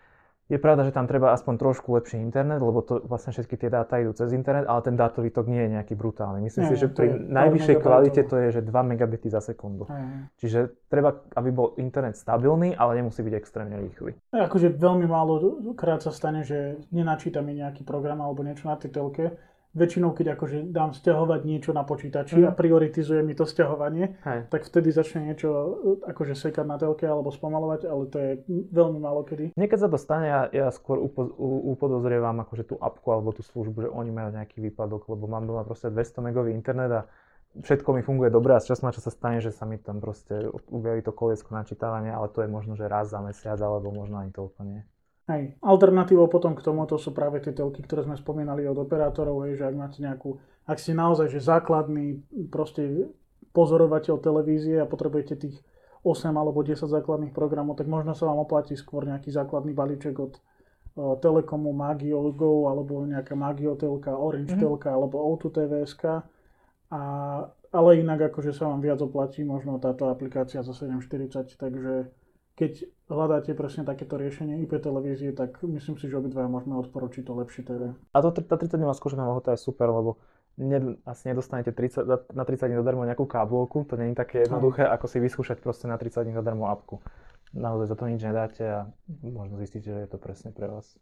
Je pravda, že tam treba aspoň trošku lepší internet, lebo to vlastne všetky tie dáta idú cez internet, ale ten dátový tok nie je nejaký brutálny. Myslím nie, si, že pri najvyššej kvalite to je, že 2 megabity za sekundu. Aj. Čiže treba, aby bol internet stabilný, ale nemusí byť extrémne rýchly. Akože veľmi málo krát sa stane, že nenačíta mi nejaký program alebo niečo na tej telke väčšinou, keď akože dám stiahovať niečo na počítači mm. a prioritizuje mi to stiahovanie, Hej. tak vtedy začne niečo e, akože sekať na telke alebo spomalovať, ale to je veľmi málo kedy. Niekedy sa to stane, ja, ja skôr upo, upodozrievam akože tú apku alebo tú službu, že oni majú nejaký výpadok, lebo mám doma proste 200 megový internet a všetko mi funguje dobre a z času na čas sa stane, že sa mi tam proste objaví to koliesko načítavania, ale to je možno, že raz za mesiac alebo možno ani toľko nie. Hej. Alternatívou potom k tomuto sú práve tie telky, ktoré sme spomínali od operátorov, hej, že ak máte nejakú, ak ste naozaj že základný proste pozorovateľ televízie a potrebujete tých 8 alebo 10 základných programov, tak možno sa vám oplatí skôr nejaký základný balíček od o, Telekomu, Magio Go alebo nejaká Magio telka, Orange mm-hmm. telka alebo O2 TVSK. A, ale inak akože sa vám viac oplatí možno táto aplikácia za 740, takže keď hľadáte presne takéto riešenie IP televízie, tak myslím si, že obidva môžeme odporučiť to lepšie TV. A to, tá 30 dňová skúšobná lehota je super, lebo ne, asi nedostanete 30, na 30 dní zadarmo nejakú káblovku, to nie je také jednoduché, ako si vyskúšať proste na 30 dní zadarmo apku. Naozaj za to nič nedáte a možno zistíte, že je to presne pre vás.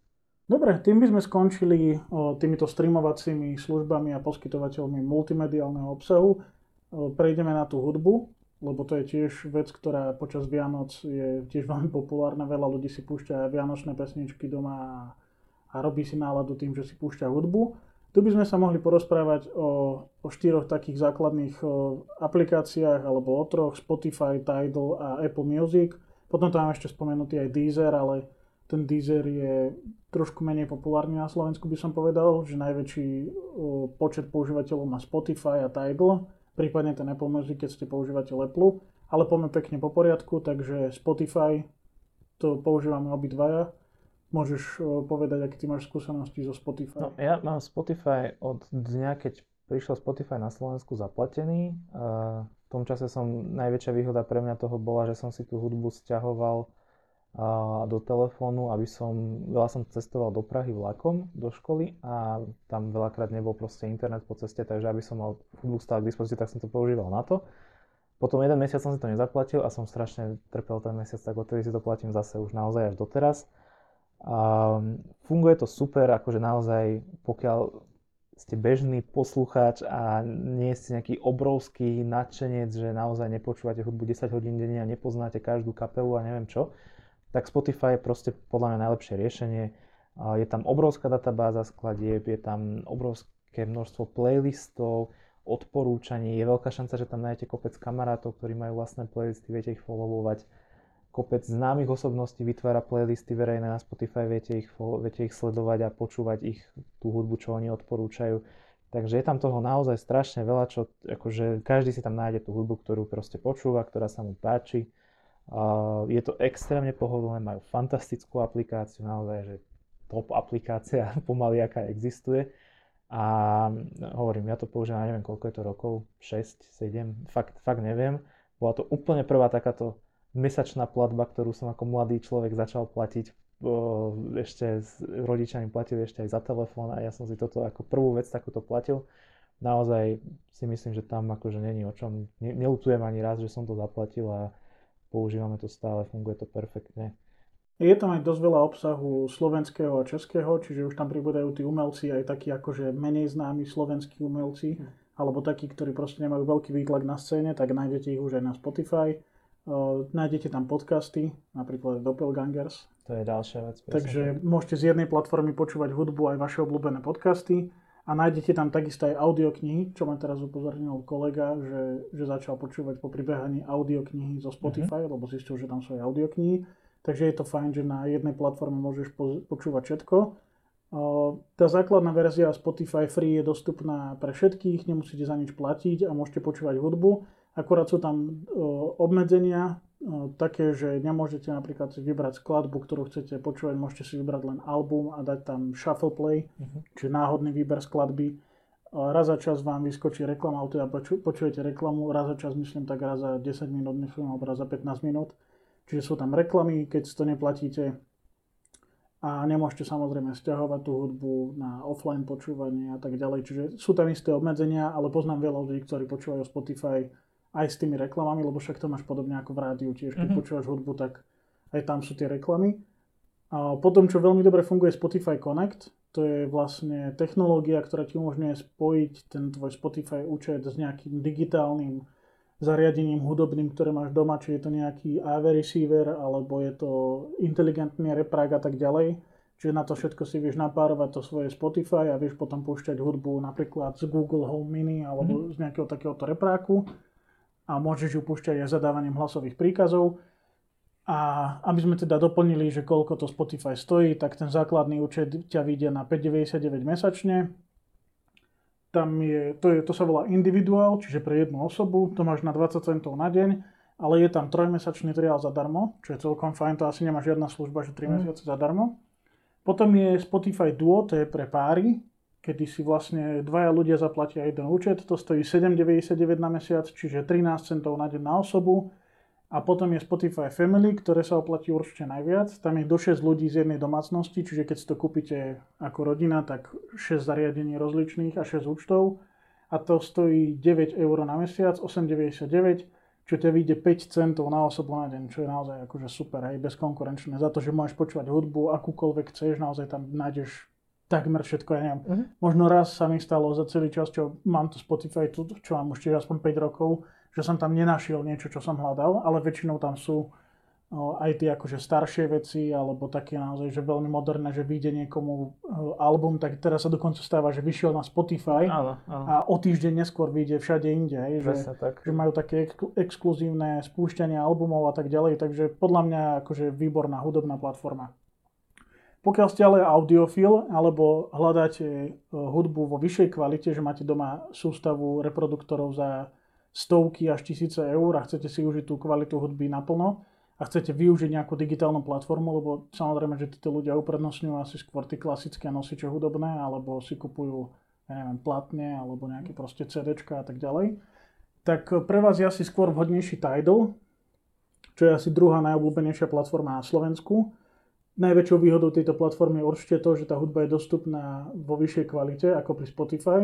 Dobre, tým by sme skončili o, týmito streamovacími službami a poskytovateľmi multimediálneho obsahu. O, prejdeme na tú hudbu lebo to je tiež vec, ktorá počas Vianoc je tiež veľmi populárna. Veľa ľudí si púšťa vianočné pesničky doma a, robí si náladu tým, že si púšťa hudbu. Tu by sme sa mohli porozprávať o, o štyroch takých základných o, aplikáciách, alebo o troch, Spotify, Tidal a Apple Music. Potom tam ešte spomenutý aj Deezer, ale ten Deezer je trošku menej populárny na Slovensku, by som povedal, že najväčší o, počet používateľov má Spotify a Tidal prípadne Apple Music, keď ste používate Apple. Ale poďme pekne po poriadku, takže Spotify, to používame obidvaja. Môžeš povedať, aké ty máš skúsenosti so Spotify? No, ja mám Spotify od dňa, keď prišiel Spotify na Slovensku zaplatený. V tom čase som, najväčšia výhoda pre mňa toho bola, že som si tú hudbu stiahoval do telefónu, aby som, veľa som cestoval do Prahy vlakom, do školy a tam veľakrát nebol proste internet po ceste, takže aby som mal hudbu stále k dispozícii, tak som to používal na to. Potom jeden mesiac som si to nezaplatil a som strašne trpel ten mesiac, tak odtedy si to platím zase už naozaj až doteraz. A funguje to super, akože naozaj, pokiaľ ste bežný poslucháč a nie ste nejaký obrovský nadšenec, že naozaj nepočúvate hudbu 10 hodín denne a nepoznáte každú kapelu a neviem čo, tak Spotify je proste podľa mňa najlepšie riešenie. Je tam obrovská databáza skladieb, je tam obrovské množstvo playlistov, odporúčaní, je veľká šanca, že tam nájdete kopec kamarátov, ktorí majú vlastné playlisty, viete ich followovať. kopec známych osobností vytvára playlisty verejné na Spotify, viete ich, viete ich sledovať a počúvať ich, tú hudbu, čo oni odporúčajú. Takže je tam toho naozaj strašne veľa, čo akože každý si tam nájde tú hudbu, ktorú proste počúva, ktorá sa mu páči. Je to extrémne pohodlné, majú fantastickú aplikáciu, naozaj, že top aplikácia pomaly, aká existuje. A hovorím, ja to používam, neviem koľko je to rokov, 6, 7, fakt, fakt neviem. Bola to úplne prvá takáto mesačná platba, ktorú som ako mladý človek začal platiť. Ešte s rodičami platili ešte aj za telefón a ja som si toto ako prvú vec takúto platil. Naozaj si myslím, že tam akože není o čom, neutujem ani raz, že som to zaplatil a používame to stále, funguje to perfektne. Je tam aj dosť veľa obsahu slovenského a českého, čiže už tam pribúdajú tí umelci, aj takí akože menej známi slovenskí umelci, hm. alebo takí, ktorí proste nemajú veľký výtlak na scéne, tak nájdete ich už aj na Spotify. Uh, nájdete tam podcasty, napríklad Doppelgangers. To je ďalšia vec. Takže môžete z jednej platformy počúvať hudbu aj vaše obľúbené podcasty a nájdete tam takisto aj audioknihy, čo ma teraz upozornil kolega, že, že začal počúvať po pribehaní audioknihy zo Spotify, uh-huh. lebo zistil, že tam sú aj audioknihy takže je to fajn, že na jednej platforme môžeš počúvať všetko. Tá základná verzia Spotify Free je dostupná pre všetkých, nemusíte za nič platiť a môžete počúvať hudbu. Akurát sú tam obmedzenia, také, že nemôžete napríklad si vybrať skladbu, ktorú chcete počúvať, môžete si vybrať len album a dať tam shuffle play, uh-huh. čiže náhodný výber skladby. Raz za čas vám vyskočí reklama, alebo teda počujete reklamu, raz za čas myslím tak raz za 10 minút, myslím, alebo raz za 15 minút. Čiže sú tam reklamy, keď si to neplatíte a nemôžete samozrejme stiahovať tú hudbu na offline počúvanie a tak ďalej. Čiže sú tam isté obmedzenia, ale poznám veľa ľudí, ktorí počúvajú Spotify aj s tými reklamami, lebo však to máš podobne ako v rádiu. Tiež keď mm-hmm. počúvaš hudbu, tak aj tam sú tie reklamy. A potom, čo veľmi dobre funguje Spotify Connect, to je vlastne technológia, ktorá ti umožňuje spojiť ten tvoj Spotify účet s nejakým digitálnym zariadením hudobným, ktoré máš doma, či je to nejaký AV receiver, alebo je to inteligentný reprák a tak ďalej. Čiže na to všetko si vieš napárovať to svoje Spotify a vieš potom púšťať hudbu napríklad z Google Home Mini alebo mm. z nejakého takéhoto repráku a môžeš ju púšťať aj zadávaním hlasových príkazov. A aby sme teda doplnili, že koľko to Spotify stojí, tak ten základný účet ťa vyjde na 5,99 mesačne tam je, to, je, to sa volá individuál, čiže pre jednu osobu, to máš na 20 centov na deň, ale je tam trojmesačný triál zadarmo, čo je celkom fajn, to asi nemá žiadna služba, že 3 mm. mesiace zadarmo. Potom je Spotify Duo, to je pre páry, kedy si vlastne dvaja ľudia zaplatia jeden účet, to stojí 7,99 na mesiac, čiže 13 centov na deň na osobu a potom je Spotify Family, ktoré sa oplatí určite najviac. Tam je do 6 ľudí z jednej domácnosti, čiže keď si to kúpite ako rodina, tak 6 zariadení rozličných a 6 účtov. A to stojí 9 eur na mesiac, 8,99, čo te vyjde 5 centov na osobu na deň, čo je naozaj akože super, aj bezkonkurenčné. Za to, že môžeš počúvať hudbu, akúkoľvek chceš, naozaj tam nájdeš takmer všetko, ja neviem. Uh-huh. Možno raz sa mi stalo za celý čas, čo mám to Spotify, čo mám už tiež aspoň 5 rokov, že som tam nenašiel niečo, čo som hľadal, ale väčšinou tam sú aj tie akože staršie veci, alebo také naozaj, že veľmi moderné, že vyjde niekomu album, tak teraz sa dokonca stáva, že vyšiel na Spotify áno, áno. a o týždeň neskôr vyjde všade inde, hej, že, tak. že majú také ex- exkluzívne spúšťanie albumov a tak ďalej, takže podľa mňa akože výborná hudobná platforma. Pokiaľ ste ale audiofil alebo hľadáte hudbu vo vyššej kvalite, že máte doma sústavu reproduktorov za stovky až tisíce eur a chcete si užiť tú kvalitu hudby naplno a chcete využiť nejakú digitálnu platformu, lebo samozrejme, že títo ľudia uprednostňujú asi skôr tie klasické nosiče hudobné, alebo si kupujú, ja neviem, platne, alebo nejaké proste CDčka a tak ďalej. Tak pre vás je asi skôr vhodnejší Tidal, čo je asi druhá najobľúbenejšia platforma na Slovensku. Najväčšou výhodou tejto platformy je určite to, že tá hudba je dostupná vo vyššej kvalite ako pri Spotify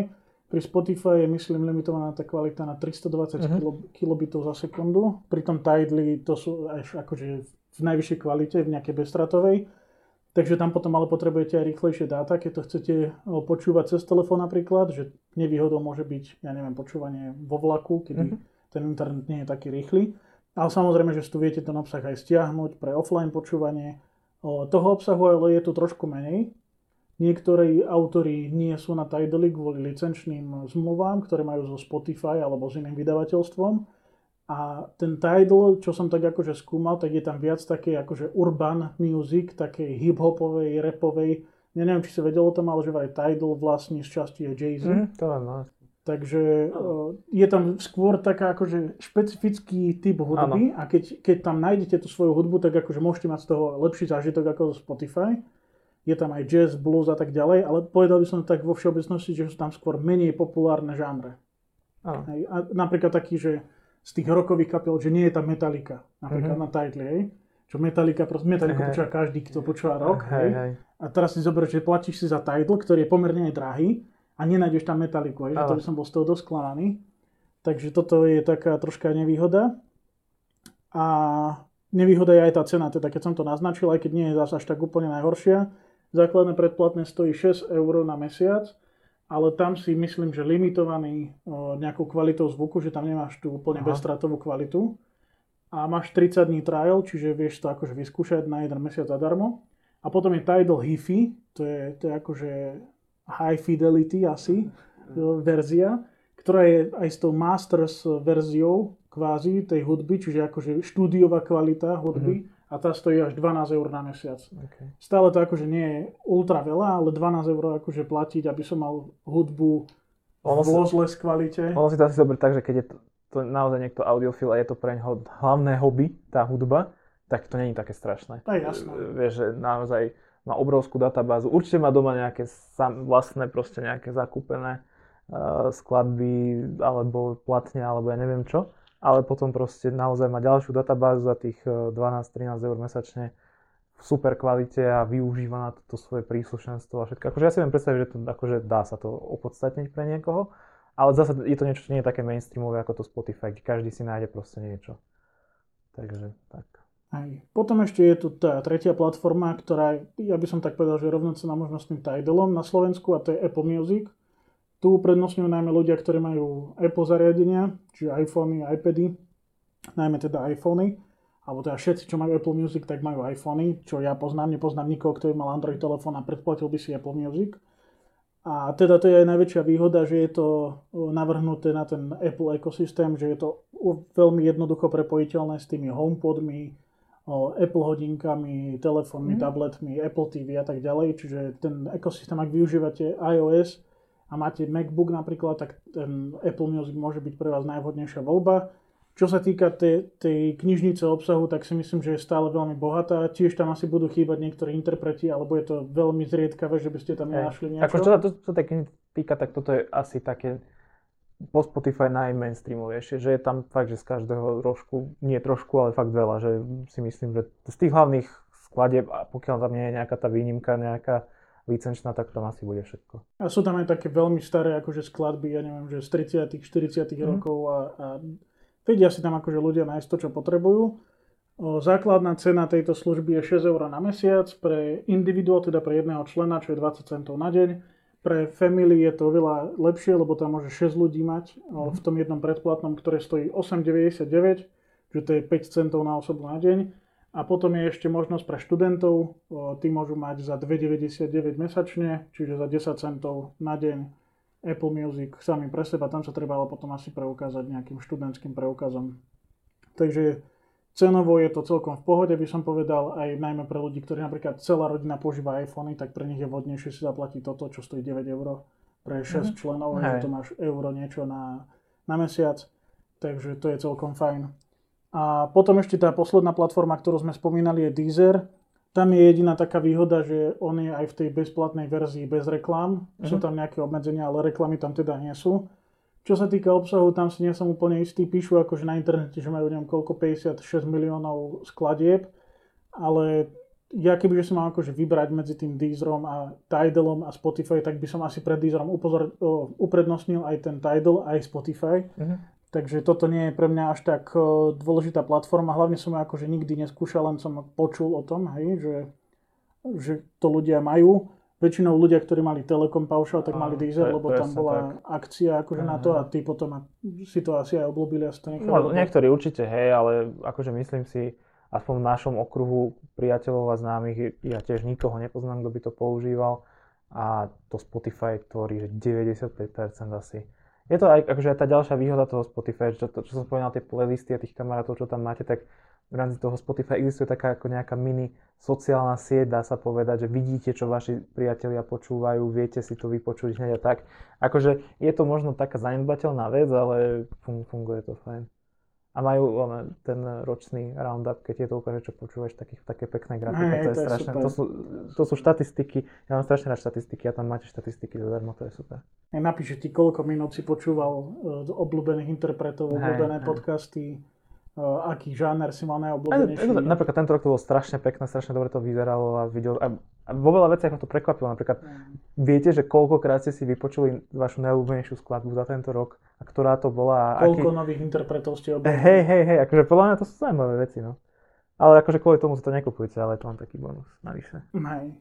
pri Spotify je, myslím, limitovaná tá kvalita na 320 uh-huh. kilobitov za sekundu. Pri tom Tidely to sú až akože v najvyššej kvalite, v nejakej bezstratovej. Takže tam potom ale potrebujete aj rýchlejšie dáta, keď to chcete počúvať cez telefón napríklad, že nevýhodou môže byť, ja neviem, počúvanie vo vlaku, kedy uh-huh. ten internet nie je taký rýchly. Ale samozrejme, že tu viete ten obsah aj stiahnuť pre offline počúvanie. Toho obsahu ale je tu trošku menej, Niektorí autory nie sú na Tidally kvôli licenčným zmluvám, ktoré majú so Spotify alebo s iným vydavateľstvom. A ten Tidal, čo som tak akože skúmal, tak je tam viac takej akože urban music, takej hip-hopovej, rapovej. Ja neviem, či si vedel o tom, ale že aj Tidal vlastne z časti je Jay-Z. Mm, to no. Takže je tam skôr taká akože špecifický typ hudby ano. a keď, keď tam nájdete tú svoju hudbu, tak akože môžete mať z toho lepší zážitok ako zo Spotify. Je tam aj jazz, blues a tak ďalej, ale povedal by som tak vo všeobecnosti, že sú tam skôr menej populárne žánre. A napríklad taký, že z tých rokových kapiel, že nie je tam Metallica, napríklad mm-hmm. na title, hej. Čo Metallica, proste Metallica hey. počúva každý, kto počúva rock, hey, hej. Hey. A teraz si zober, že platíš si za title, ktorý je pomerne drahý a nenájdeš tam Metallica, hej, že to by som bol z toho dosť. Takže toto je taká troška nevýhoda. A nevýhoda je aj tá cena, teda keď som to naznačil, aj keď nie je zase až tak úplne najhoršia. Základné predplatné stojí 6 eur na mesiac ale tam si myslím, že limitovaný o, nejakou kvalitou zvuku, že tam nemáš tú úplne Aha. bezstratovú kvalitu. A máš 30 dní trial, čiže vieš to akože vyskúšať na jeden mesiac zadarmo. A potom je Tidal HiFi, to je, to je akože high fidelity asi mhm. verzia, ktorá je aj s tou masters verziou kvázi tej hudby, čiže akože štúdiová kvalita hudby. Mm-hmm a tá stojí až 12 eur na mesiac. Okay. Stále to akože nie je ultra veľa, ale 12 eur akože platiť, aby som mal hudbu ono v lozles kvalite. Ono si to asi zober tak, že keď je to, to naozaj niekto audiofil a je to pre neho hlavné hobby, tá hudba, tak to není také strašné. To je jasné. Vieš, že naozaj má obrovskú databázu. Určite má doma nejaké sam, vlastné, proste nejaké zakúpené uh, skladby, alebo platne, alebo ja neviem čo ale potom proste naozaj má ďalšiu databázu za tých 12-13 e, eur mesačne v super kvalite a využíva na toto svoje príslušenstvo a všetko. Akože ja si viem predstaviť, že to, akože dá sa to opodstatniť pre niekoho, ale zase je to niečo, čo nie je také mainstreamové ako to Spotify, každý si nájde proste niečo. Takže tak. Aj. Potom ešte je tu tá tretia platforma, ktorá, ja by som tak povedal, že rovnocená možno s tým Tidalom na Slovensku a to je Apple Music. Tu uprednostňujú najmä ľudia, ktorí majú Apple zariadenia, čiže iPhony, iPady, najmä teda iPhony, alebo teda všetci, čo majú Apple Music, tak majú iPhony, čo ja poznám, nepoznám nikoho, kto mal Android telefón a predplatil by si Apple Music. A teda to je aj najväčšia výhoda, že je to navrhnuté na ten Apple ekosystém, že je to veľmi jednoducho prepojiteľné s tými HomePodmi, Apple hodinkami, telefónmi, mm. tabletmi, Apple TV a tak ďalej. Čiže ten ekosystém, ak využívate iOS, a máte MacBook napríklad, tak ten Apple Music môže byť pre vás najvhodnejšia voľba. Čo sa týka tej, tej knižnice obsahu, tak si myslím, že je stále veľmi bohatá. Tiež tam asi budú chýbať niektorí interpreti, alebo je to veľmi zriedkavé, že by ste tam nenašli niečo. Ako čo sa to, to týka, tak toto je asi také po Spotify najmainstreamovejšie, že je tam fakt, že z každého trošku, nie trošku, ale fakt veľa, že si myslím, že z tých hlavných skladieb, a pokiaľ tam nie je nejaká tá výnimka, nejaká licenčná, tak tam asi bude všetko. A sú tam aj také veľmi staré akože skladby, ja neviem, že z 30 40 mm. rokov a, a vedia si tam akože ľudia nájsť to, čo potrebujú. O, základná cena tejto služby je 6 eur na mesiac, pre individuál, teda pre jedného člena, čo je 20 centov na deň. Pre family je to oveľa lepšie, lebo tam môže 6 ľudí mať o, v tom jednom predplatnom, ktoré stojí 8,99, že to je 5 centov na osobu na deň. A potom je ešte možnosť pre študentov, tí môžu mať za 2,99 mesačne, čiže za 10 centov na deň Apple Music sami pre seba, tam sa treba ale potom asi preukázať nejakým študentským preukazom. Takže cenovo je to celkom v pohode, by som povedal, aj najmä pre ľudí, ktorí napríklad celá rodina používa iPhony, tak pre nich je vhodnejšie si zaplatiť toto, čo stojí 9 eur pre 6 mm-hmm. členov, že to máš euro niečo na, na mesiac, takže to je celkom fajn. A potom ešte tá posledná platforma, ktorú sme spomínali, je Deezer. Tam je jediná taká výhoda, že on je aj v tej bezplatnej verzii bez reklám. Mm-hmm. Sú mhm. tam nejaké obmedzenia, ale reklamy tam teda nie sú. Čo sa týka obsahu, tam si nie som úplne istý. Píšu akože na internete, že majú neviem koľko, 56 miliónov skladieb, ale ja keby že som mal akože vybrať medzi tým Deezerom a Tidalom a Spotify, tak by som asi pred Deezerom upozor, uprednostnil aj ten Tidal, aj Spotify. Mm-hmm. Takže toto nie je pre mňa až tak dôležitá platforma. Hlavne som ju akože nikdy neskúšal, len som počul o tom, hej, že, že to ľudia majú. Väčšinou ľudia, ktorí mali Telekom paušal, tak mali Deezer, lebo tam bola tak. akcia akože na to a tí potom si to asi aj obľúbili a si to nechali. No, niektorí určite, hej, ale akože myslím si, aspoň v našom okruhu priateľov a známych, ja tiež nikoho nepoznám, kto by to používal a to Spotify tvorí, že 95% asi je to aj akože aj tá ďalšia výhoda toho Spotify, čo, to, čo som spomínal, tie playlisty a tých kamarátov, čo tam máte, tak v rámci toho Spotify existuje taká ako nejaká mini sociálna sieť, dá sa povedať, že vidíte, čo vaši priatelia počúvajú, viete si to vypočuť hneď a tak. Akože je to možno taká zanedbateľná vec, ale funguje to fajn a majú ten ročný roundup, keď je to ukáže, čo počúvaš, takých, také pekné grafika, to je to strašné. To sú, to sú štatistiky, ja mám strašne rád štatistiky a tam máte štatistiky zadarmo, to je super. Ti, koľko minút si počúval uh, obľúbených interpretov, obľúbené podcasty, uh, aký žáner si mal najobľúbenejší. Napríklad tento rok to bolo strašne pekné, strašne dobre to vyzeralo a videl, a, a vo veľa veciach ma to prekvapilo. Napríklad mm. viete, že koľkokrát ste si vypočuli vašu najobľúbenejšiu skladbu za tento rok a ktorá to bola. Koľko aký... nových interpretov ste objavili? Hej, hej, hej, akože podľa mňa to sú zaujímavé veci, no. Ale akože kvôli tomu si to nekupujete, ale to mám taký bonus navyše. Hej.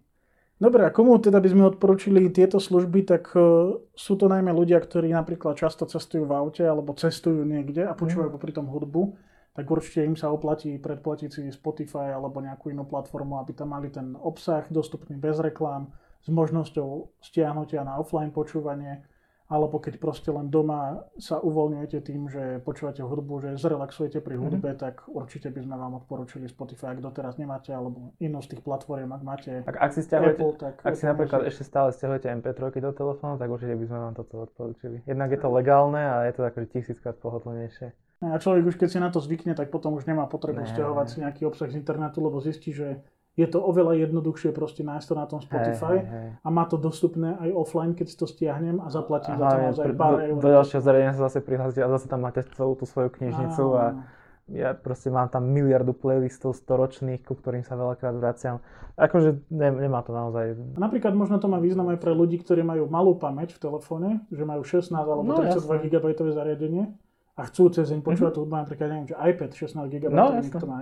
Dobre, a komu teda by sme odporučili tieto služby, tak uh, sú to najmä ľudia, ktorí napríklad často cestujú v aute alebo cestujú niekde a počúvajú mm. popri tom hudbu, tak určite im sa oplatí predplatiť si Spotify alebo nejakú inú platformu, aby tam mali ten obsah dostupný bez reklám, s možnosťou stiahnutia na offline počúvanie alebo keď proste len doma sa uvoľňujete tým, že počúvate hudbu, že zrelaxujete pri hudbe, mm-hmm. tak určite by sme vám odporúčili Spotify, ak doteraz nemáte, alebo inú z tých platform, ak máte tak ak si Apple, tak ak si napríklad ešte stále stiahujete MP3 do telefónu, tak určite by sme vám toto odporúčili. Jednak je to legálne a je to akože tisíckrát pohodlnejšie. A človek už keď si na to zvykne, tak potom už nemá potrebu stiahovať si nejaký obsah z internetu, lebo zistí, že je to oveľa jednoduchšie proste nájsť to na tom Spotify hey, hey, hey. a má to dostupné aj offline, keď si to stiahnem a zaplatím Aha, za to naozaj pár do, eur. Do ďalšieho zariadenia sa zase prihlásite a zase tam máte celú tú svoju knižnicu a ja proste mám tam miliardu playlistov storočných, ku ktorým sa veľakrát vraciam. Akože ne, nemá to naozaj... Napríklad možno to má význam aj pre ľudí, ktorí majú malú pamäť v telefóne, že majú 16 alebo no, 32 GB zariadenie a chcú cez deň počúvať mm-hmm. hudbu, napríklad neviem, že iPad 16 GB no, niekto má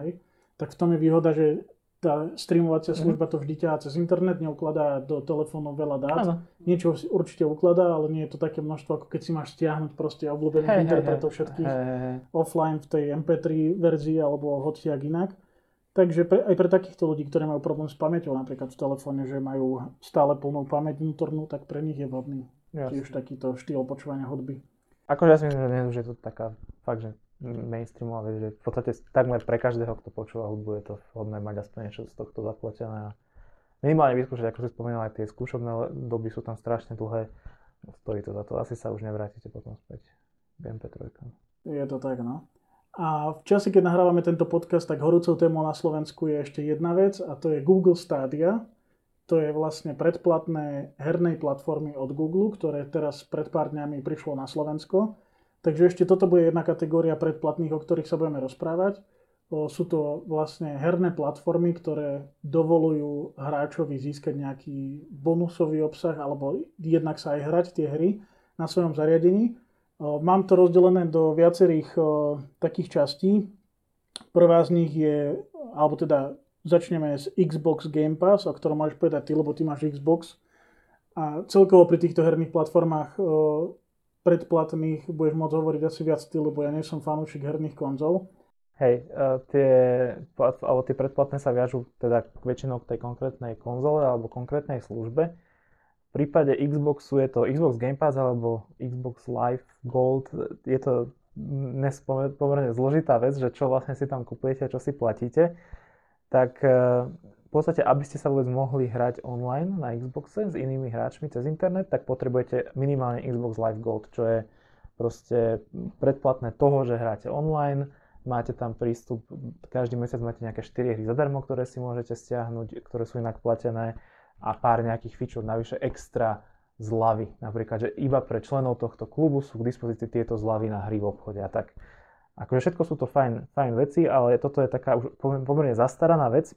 tak v tom je výhoda, že tá streamovacia mhm. služba to vždy ťa cez internet, neukladá do telefónu veľa dát. Ano. Niečo si určite ukladá, ale nie je to také množstvo, ako keď si máš stiahnuť proste obľúbených hey, interpretov hey, všetkých hey, hey. offline v tej MP3 verzii alebo hociak inak. Takže pre, aj pre takýchto ľudí, ktorí majú problém s pamäťou napríklad v telefóne, že majú stále plnú pamäť vnútornú, tak pre nich je vhodný tiež takýto štýl počúvania hudby. Akože ja si myslím, že dnes už je to taká fakt, že mainstreamová vec, že v podstate takmer pre každého, kto počúva hudbu, je to vhodné mať aspoň niečo z tohto zaplatené a minimálne vyskúšať, ako si spomínal, aj tie skúšobné doby sú tam strašne dlhé, stojí to za to, asi sa už nevrátite potom späť k MP3. Je to tak, no. A v čase, keď nahrávame tento podcast, tak horúcou témou na Slovensku je ešte jedna vec a to je Google Stadia. To je vlastne predplatné hernej platformy od Google, ktoré teraz pred pár dňami prišlo na Slovensko. Takže ešte toto bude jedna kategória predplatných, o ktorých sa budeme rozprávať. Sú to vlastne herné platformy, ktoré dovolujú hráčovi získať nejaký bonusový obsah alebo jednak sa aj hrať tie hry na svojom zariadení. Mám to rozdelené do viacerých takých častí. Prvá z nich je, alebo teda začneme s Xbox Game Pass, o ktorom môžeš povedať ty, lebo ty máš Xbox. A celkovo pri týchto herných platformách predplatných budeš môcť hovoriť asi viac ty, lebo ja nie som fanúšik herných konzol. Hej, uh, tie, alebo tie predplatné sa viažú teda väčšinou k tej konkrétnej konzole alebo konkrétnej službe. V prípade Xboxu je to Xbox Game Pass alebo Xbox Live Gold. Je to pomerne zložitá vec, že čo vlastne si tam kupujete a čo si platíte. Tak uh, podstate, aby ste sa vôbec mohli hrať online na Xboxe s inými hráčmi cez internet, tak potrebujete minimálne Xbox Live Gold, čo je proste predplatné toho, že hráte online, máte tam prístup, každý mesiac máte nejaké 4 hry zadarmo, ktoré si môžete stiahnuť, ktoré sú inak platené a pár nejakých feature navyše extra zľavy. Napríklad, že iba pre členov tohto klubu sú k dispozícii tieto zľavy na hry v obchode a tak. Akože všetko sú to fajn, fajn veci, ale toto je taká už pomerne zastaraná vec,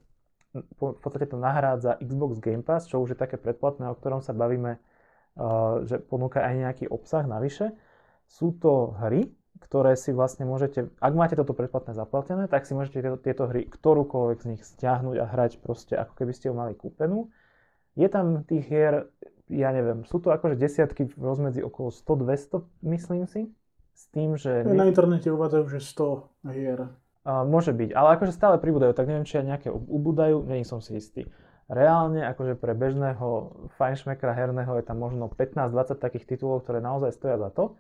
v podstate to nahrádza Xbox Game Pass, čo už je také predplatné, o ktorom sa bavíme, uh, že ponúka aj nejaký obsah navyše. Sú to hry, ktoré si vlastne môžete, ak máte toto predplatné zaplatené, tak si môžete tieto, tieto hry ktorúkoľvek z nich stiahnuť a hrať proste ako keby ste ju mali kúpenú. Je tam tých hier, ja neviem, sú to akože desiatky v rozmedzi okolo 100-200, myslím si, s tým, že... Na internete uvádzajú, že 100 hier. Uh, môže byť, ale akože stále pribúdajú, tak neviem, či aj nejaké ubúdajú, není som si istý. Reálne, akože pre bežného fajnšmekra herného je tam možno 15-20 takých titulov, ktoré naozaj stoja za to.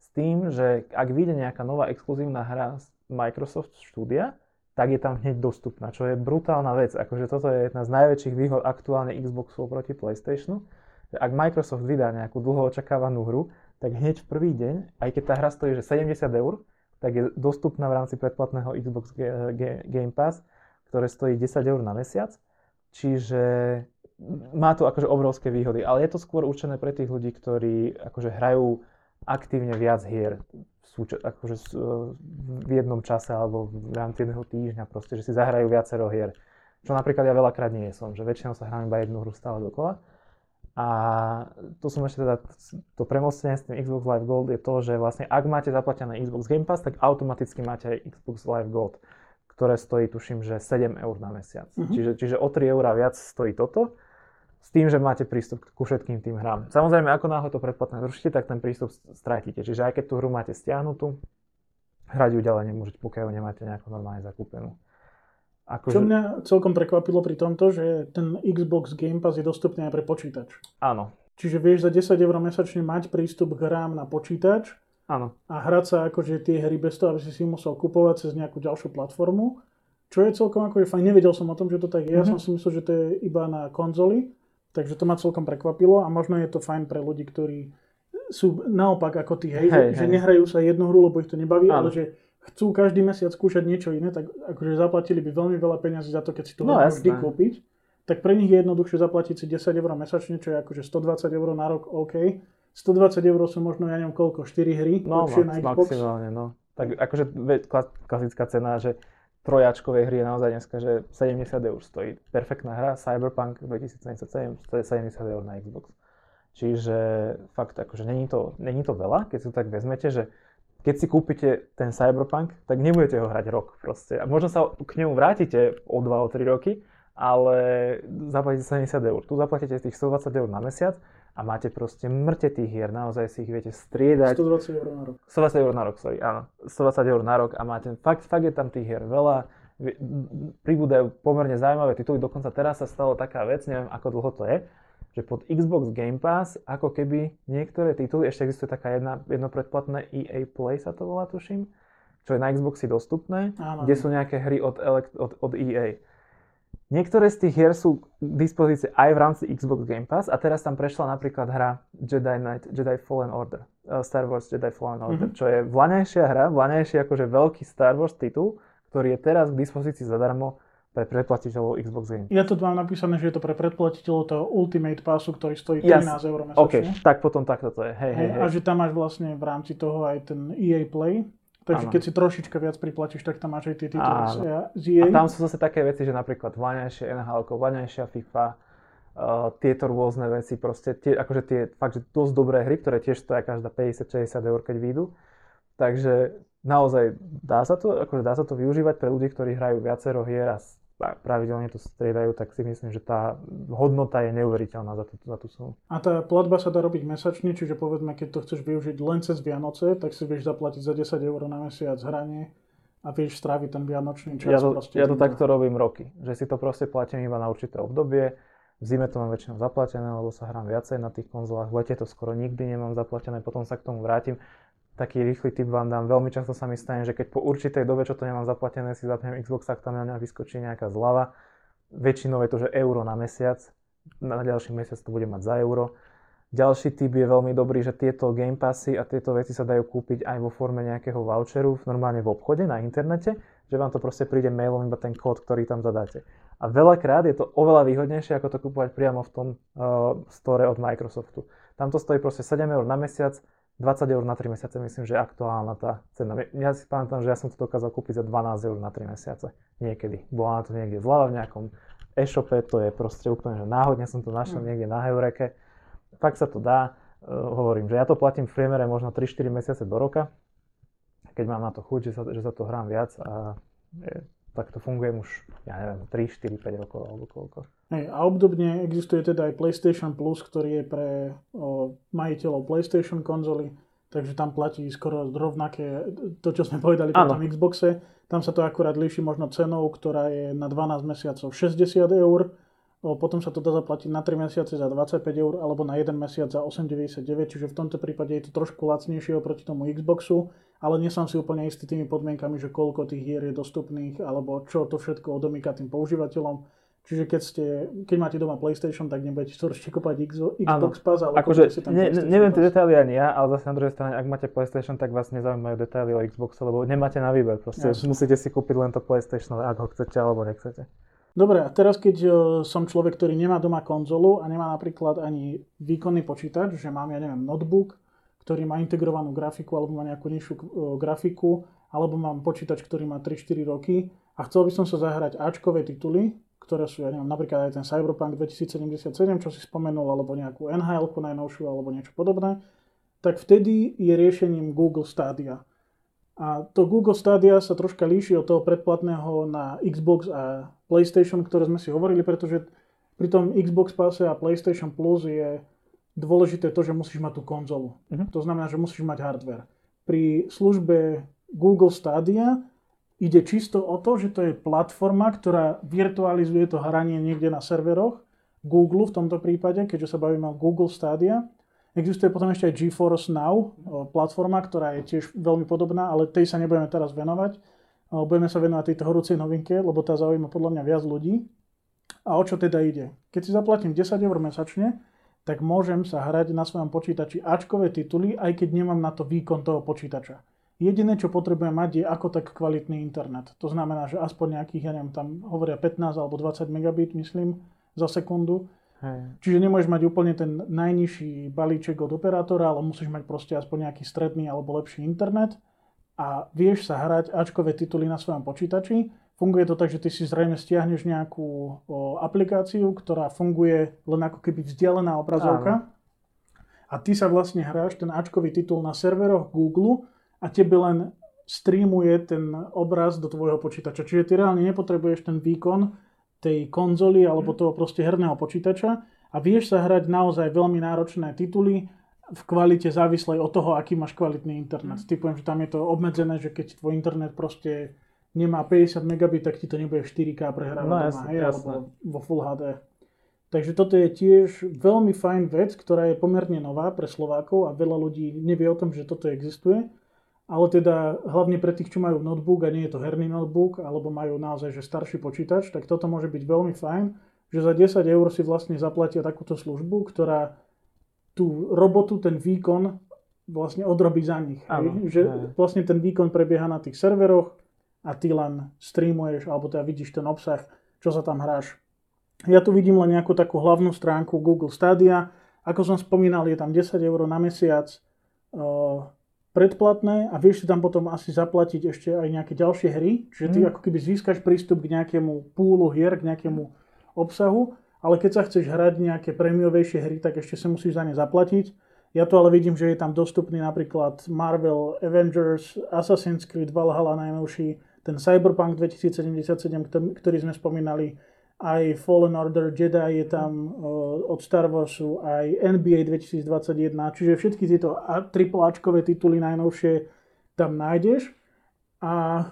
s tým, že ak vyjde nejaká nová exkluzívna hra z Microsoft Studia, tak je tam hneď dostupná, čo je brutálna vec. Akože toto je jedna z najväčších výhod aktuálne Xboxu proti PlayStationu. Ak Microsoft vydá nejakú dlho očakávanú hru, tak hneď v prvý deň, aj keď tá hra stojí že 70 eur, tak je dostupná v rámci predplatného Xbox Game Pass, ktoré stojí 10 eur na mesiac. Čiže má to akože obrovské výhody, ale je to skôr určené pre tých ľudí, ktorí akože hrajú aktívne viac hier akože v jednom čase alebo v rámci jedného týždňa proste, že si zahrajú viacero hier. Čo napríklad ja veľakrát nie som, že väčšinou sa hrám iba jednu hru stále dokola. A tu som ešte teda, to premostenie s tým Xbox Live Gold je to, že vlastne ak máte zaplatené Xbox Game Pass, tak automaticky máte aj Xbox Live Gold, ktoré stojí tuším, že 7 eur na mesiac. Mm-hmm. Čiže, čiže o 3 eurá viac stojí toto s tým, že máte prístup ku všetkým tým hrám. Samozrejme, ako náhle to predplatné zrušíte, tak ten prístup stratíte. Čiže aj keď tú hru máte stiahnutú, hrať ju ďalej nemôžete, pokiaľ nemáte nejako normálne zakúpenú. Ako Čo mňa celkom prekvapilo pri tomto, že ten Xbox Game Pass je dostupný aj pre počítač. Áno. Čiže vieš za 10 eur mesačne mať prístup k hrám na počítač Áno. a hrať sa akože tie hry bez toho, aby si si musel kupovať cez nejakú ďalšiu platformu. Čo je celkom akože fajn. Nevedel som o tom, že to tak je. Mm-hmm. Ja mhm. som si myslel, že to je iba na konzoli. Takže to ma celkom prekvapilo a možno je to fajn pre ľudí, ktorí sú naopak ako tí, hej, hej, že, hej. že nehrajú sa jednu hru, lebo ich to nebaví, Áno. ale že chcú každý mesiac skúšať niečo iné, tak akože zaplatili by veľmi veľa peniazí za to, keď si to no, vždy kúpiť. Tak pre nich je jednoduchšie zaplatiť si 10 eur mesačne, čo je akože 120 eur na rok, OK. 120 eur sú možno, ja neviem koľko, 4 hry no, max, na Xbox. maximálne, no. Tak akože klasická cena, že trojačkovej hry je naozaj dneska, že 70 eur stojí. Perfektná hra, Cyberpunk 2077, to je 70 eur na Xbox. Čiže fakt, akože není to, není to veľa, keď si to tak vezmete, že keď si kúpite ten Cyberpunk, tak nebudete ho hrať rok proste. A možno sa k nemu vrátite o 2, o 3 roky, ale zaplatíte 70 eur. Tu zaplatíte tých 120 eur na mesiac a máte proste mŕte tých hier, naozaj si ich viete striedať. 120 eur na rok. 120 eur na rok, sorry, áno. 120 eur na rok a máte, fakt, fakt je tam tých hier veľa, pribúdajú pomerne zaujímavé tituly, dokonca teraz sa stalo taká vec, neviem ako dlho to je, že pod Xbox Game Pass, ako keby niektoré tituly, ešte existuje taká jedna, jedno predplatné EA Play sa to volá, tuším, čo je na Xboxy dostupné, Áno. kde sú nejaké hry od, od, od EA. Niektoré z tých hier sú k dispozícii aj v rámci Xbox Game Pass a teraz tam prešla napríklad hra Jedi Knight, Jedi Fallen Order, uh, Star Wars Jedi Fallen Order, mm-hmm. čo je vlaňajšia hra, vlaňajší akože veľký Star Wars titul, ktorý je teraz k dispozícii zadarmo pre predplatiteľov Xbox Game. Ja to mám napísané, že je to pre predplatiteľov toho Ultimate Passu, ktorý stojí 13 yes. eur mesačne. OK, tak potom takto to je. Hej, hej, hej. A že tam máš vlastne v rámci toho aj ten EA Play, Takže keď si trošička viac priplatíš, tak tam máš aj tie tituly z EA. A tam sú zase také veci, že napríklad vlaňajšie NHL, vlaňajšia FIFA, uh, tieto rôzne veci, proste tie, akože tie fakt, že dosť dobré hry, ktoré tiež stoja každá 50-60 eur, keď vyjdú. Takže naozaj dá sa to, akože dá sa to využívať pre ľudí, ktorí hrajú viacero hier a pravidelne to striedajú, tak si myslím, že tá hodnota je neuveriteľná za, tú, za tú sumu. A tá platba sa dá robiť mesačne, čiže povedzme, keď to chceš využiť len cez Vianoce, tak si vieš zaplatiť za 10 eur na mesiac hranie a vieš stráviť ten vianočný čas. Ja to, ja to takto robím roky, že si to proste platím iba na určité obdobie, v zime to mám väčšinou zaplatené, lebo sa hrám viacej na tých konzolách, v lete to skoro nikdy nemám zaplatené, potom sa k tomu vrátim taký rýchly tip vám dám. Veľmi často sa mi stane, že keď po určitej dobe, čo to nemám zaplatené, si zapnem Xbox, tak tam na mňa vyskočí nejaká zlava. Väčšinou je to, že euro na mesiac. Na ďalší mesiac to bude mať za euro. Ďalší tip je veľmi dobrý, že tieto Game Passy a tieto veci sa dajú kúpiť aj vo forme nejakého voucheru, normálne v obchode, na internete, že vám to proste príde mailom iba ten kód, ktorý tam zadáte. A veľakrát je to oveľa výhodnejšie, ako to kúpovať priamo v tom uh, store od Microsoftu. Tam to stojí proste 7 eur na mesiac, 20 eur na 3 mesiace myslím, že je aktuálna tá cena. Ja si pamätám, že ja som to dokázal kúpiť za 12 eur na 3 mesiace. Niekedy. Bola na to niekde zľava v nejakom e-shope, to je proste úplne, že náhodne som to našiel mm. niekde na Heureke. Fakt sa to dá. Uh, hovorím, že ja to platím v priemere možno 3-4 mesiace do roka, keď mám na to chuť, že sa, že sa to hrám viac a je, tak to funguje už, ja neviem, 3, 4, 5 rokov alebo koľko. Hej, a obdobne existuje teda aj PlayStation Plus, ktorý je pre o, majiteľov PlayStation konzoly, takže tam platí skoro rovnaké to, čo sme povedali pri tom Xboxe. Tam sa to akurát líši možno cenou, ktorá je na 12 mesiacov 60 eur potom sa to dá zaplatiť na 3 mesiace za 25 eur alebo na 1 mesiac za 8,99, čiže v tomto prípade je to trošku lacnejšie oproti tomu Xboxu, ale nie som si úplne istý tými podmienkami, že koľko tých hier je dostupných alebo čo to všetko odomýka tým používateľom. Čiže keď, ste, keď máte doma PlayStation, tak nebudete to určite kúpať Xbox Pass, ale akože, si tam ne, neviem tie detaily ani ja, ale zase na druhej strane, ak máte PlayStation, tak vás nezaujímajú detaily o Xboxe, lebo nemáte na výber. Proste Jasne. musíte si kúpiť len to PlayStation, ak ho chcete alebo nechcete. Dobre, a teraz keď uh, som človek, ktorý nemá doma konzolu a nemá napríklad ani výkonný počítač, že mám, ja neviem, notebook, ktorý má integrovanú grafiku alebo má nejakú nižšiu uh, grafiku, alebo mám počítač, ktorý má 3-4 roky a chcel by som sa zahrať Ačkové tituly, ktoré sú, ja neviem, napríklad aj ten Cyberpunk 2077, čo si spomenul, alebo nejakú nhl najnovšiu, alebo niečo podobné, tak vtedy je riešením Google Stadia. A to Google Stadia sa troška líši od toho predplatného na Xbox a PlayStation, ktoré sme si hovorili, pretože pri tom Xbox Passe a PlayStation Plus je dôležité to, že musíš mať tú konzolu. Uh-huh. To znamená, že musíš mať hardware. Pri službe Google Stadia ide čisto o to, že to je platforma, ktorá virtualizuje to hranie niekde na serveroch, Google v tomto prípade, keďže sa bavíme o Google Stadia, Existuje potom ešte aj GeForce Now, platforma, ktorá je tiež veľmi podobná, ale tej sa nebudeme teraz venovať. Budeme sa venovať tejto horúcej novinke, lebo tá zaujíma podľa mňa viac ľudí. A o čo teda ide? Keď si zaplatím 10 eur mesačne, tak môžem sa hrať na svojom počítači Ačkové tituly, aj keď nemám na to výkon toho počítača. Jediné, čo potrebujem mať, je ako tak kvalitný internet. To znamená, že aspoň nejakých, ja neviem, tam hovoria 15 alebo 20 megabit, myslím, za sekundu Hej. Čiže nemôžeš mať úplne ten najnižší balíček od operátora, ale musíš mať proste aspoň nejaký stredný alebo lepší internet a vieš sa hrať Ačkové tituly na svojom počítači. Funguje to tak, že ty si zrejme stiahneš nejakú o, aplikáciu, ktorá funguje len ako keby vzdialená obrazovka. Áno. A ty sa vlastne hráš ten Ačkový titul na serveroch Google a tebe len streamuje ten obraz do tvojho počítača. Čiže ty reálne nepotrebuješ ten výkon, tej konzoly alebo mhm. toho proste herného počítača a vieš sa hrať naozaj veľmi náročné tituly v kvalite závislej od toho, aký máš kvalitný internet. Mm. Typujem, že tam je to obmedzené, že keď tvoj internet proste nemá 50 megabit, tak ti to nebude 4K prehrávať no, doma, hej, alebo vo Full HD. Takže toto je tiež veľmi fajn vec, ktorá je pomerne nová pre Slovákov a veľa ľudí nevie o tom, že toto existuje ale teda hlavne pre tých, čo majú notebook a nie je to herný notebook, alebo majú naozaj že starší počítač, tak toto môže byť veľmi fajn, že za 10 eur si vlastne zaplatia takúto službu, ktorá tú robotu, ten výkon vlastne odrobí za nich. Ano, že ne. vlastne ten výkon prebieha na tých serveroch a ty len streamuješ, alebo teda vidíš ten obsah, čo sa tam hráš. Ja tu vidím len nejakú takú hlavnú stránku Google Stadia. Ako som spomínal, je tam 10 eur na mesiac predplatné a vieš si tam potom asi zaplatiť ešte aj nejaké ďalšie hry, čiže ty mm. ako keby získaš prístup k nejakému púlu hier, k nejakému obsahu, ale keď sa chceš hrať nejaké prémiovejšie hry, tak ešte sa musíš za ne zaplatiť. Ja to ale vidím, že je tam dostupný napríklad Marvel Avengers, Assassin's Creed Valhalla najnovší, ten Cyberpunk 2077, ktorý sme spomínali, aj Fallen Order Jedi je tam od Star Warsu, aj NBA 2021, čiže všetky tieto AAAčkové tituly najnovšie tam nájdeš. A